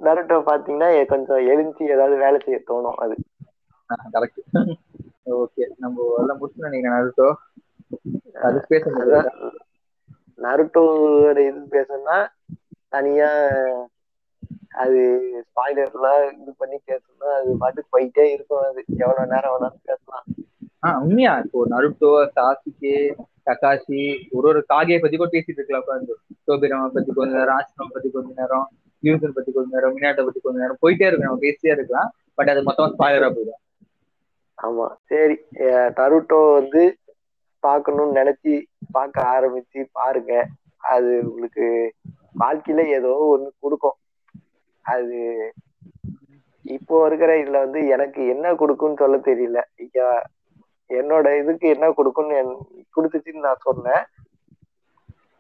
நருட்டோ பாத்தீங்கன்னா கொஞ்சம் எழுந்தி ஏதாவது வேலை செய்ய தோணும் அது. கரெக்ட் ஓகே நம்ம எல்லாம் முடிச்சு நினைக்கிறேன் நருட்டோ அது பேச நருட்டோட இது பேசணும்னா தனியா அது ஸ்பாய்லர்லாம் இது பண்ணி பேசணும்னா அது பாட்டுக்கு போயிட்டே இருக்கும் அது. எவ்வளவு நேரம் வேணாலும் பேசலாம். ஆஹ் உண்மையா. இப்போ நருட்டோ சாசுகே தகாஷி ஒரு ஒரு காகியை பத்தி கூட பேசிட்டு இருக்கலாம் உட்காந்து சோபிராம பத்தி கொஞ்ச நேரம் ஆசிரம பத்தி கொஞ்ச நேரம் யூசன் பத்தி கொஞ்ச நேரம் மினாட்டை பத்தி கொஞ்ச நேரம் போயிட்டே இருக்கு நம்ம பேசிட்டே இருக்கலாம். பட் அது மொத்தமா ஸ்பாயிலரா போயிடும். ஆமா. சரி. அஹ் நருட்டோ வந்து பார்க்கணும்னு நினைச்சு பார்க்க ஆரம்பிச்சு பாருங்க. அது உங்களுக்கு வாழ்க்கையில ஏதோ ஒண்ணு கொடுக்கும். அது இப்போ இருக்கிற இதுல வந்து எனக்கு என்ன கொடுக்கும்னு சொல்ல தெரியல. என்னோட இதுக்கு என்ன கொடுக்கும்னு கொடுத்துச்சுன்னு நான் சொன்னேன்.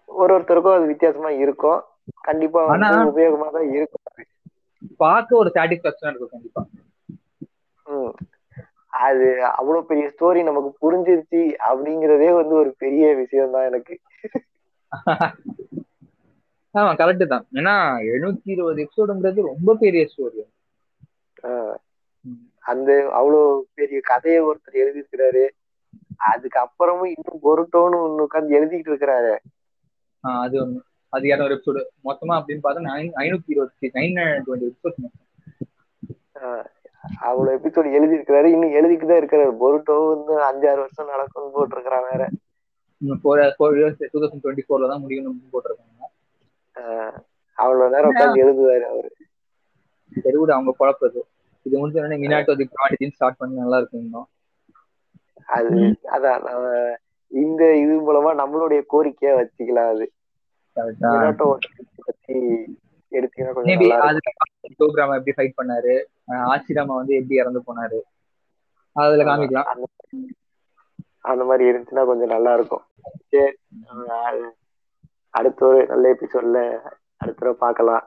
ஒரு ஒருத்தருக்கும் அது வித்தியாசமா இருக்கும். கண்டிப்பா உபயோகமா தான் இருக்கும். பார்க்க ஒரு சாட்டிஸ்பாக்சன் இருக்கும் கண்டிப்பா. அது அவ்வளவு பெரிய ஸ்டோரி நமக்கு புரிஞ்சிருச்சு அப்படிங்கறதே வந்து ஒரு பெரிய விஷயம் தான் எனக்கு ஆமா கரெக்ட் தான் ஏன்னா எழுநூத்தி இருபது எபிசோடுங்கிறது ரொம்ப பெரிய ஸ்டோரி அந்த அவ்வளவு பெரிய கதையை ஒருத்தர் எழுதியிருக்கிறாரு அதுக்கு அப்புறமும் இன்னும் பொருட்டோன்னு ஒண்ணு உட்கார்ந்து எழுதிட்டு இருக்கிறாரு அது ஒண்ணு அது இரநூறு எபிசோடு மொத்தமா அப்படின்னு பார்த்தா ஐநூத்தி இருபத்தி நைன் டுவெண்ட்டி எபிசோட் அவ்வளவு எபிசோடு எழுதி இருக்கிறாரு இன்னும் தான் இருக்கிறாரு பொருட்டோ வந்து அஞ்சாறு வருஷம் நடக்கும்னு போட்டிருக்கிறான் வேற. Four four years two thousand twenty ஃபோர்ல தான் முடியும்னு போட்டிருக்காங்க. ஆஹ் அவ்வளவு நேரம் உட்கார்ந்து எழுதுவாரு அவரு. சரி விட அவங்க குழப்பது இது. முடிஞ்ச உடனே மினாட்டோ தி ப்ராடிஜின்னு ஸ்டார்ட் பண்ணி நல்லா இருக்கும் இன்னும். அது அதான் இந்த இது மூலமா நம்மளுடைய கோரிக்கையா வச்சுக்கலாம் அது. மினாட்டோ பத்தி எடுத்தீங்கன்னா எப்படி ஃபைட் பண்ணாரு? ஆசிரமா வந்து எப்படி இறந்து போனாரு? அதுல காமிக்கலாம். அந்த மாதிரி இருந்துச்சுன்னா கொஞ்சம் நல்லா இருக்கும். சரி அடுத்த ஒரு நல்ல எபிசோட்ல அடுத்த தடவை பார்க்கலாம்.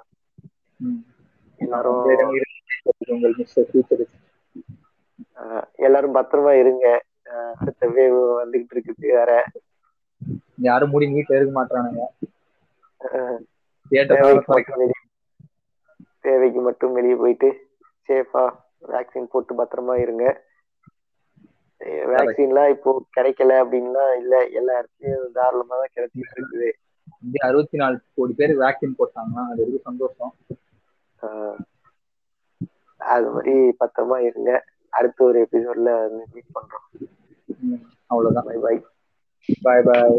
எல்லாரும் எல்லாரும் பத்திரமா இருங்க. அடுத்த வேவ் வந்துகிட்டு இருக்குது வேற. யாரும் மூடி வீட்டுல இருக்க மாட்டானுங்க தேவைக்கு மட்டும் வெளிய போயிட்டு சேஃபா வேக்சின் போட்டு பத்திரமா இருங்க. வேக்சின்லாம் இப்போ கிடைக்கல அப்படின்னா இல்ல எல்லா இடத்துலயும் தாராளமா தான் கிடைச்சிட்டு இருக்குது. அறுபத்தி நாலு கோடி பேர் வேக்சின் போட்டாங்கன்னா அது வரைக்கும் சந்தோஷம். அது மாதிரி பத்திரமா இருங்க. அடுத்த ஒரு எபிசோட்ல மீட் பண்றோம். அவ்வளவுதான். By bye bye bye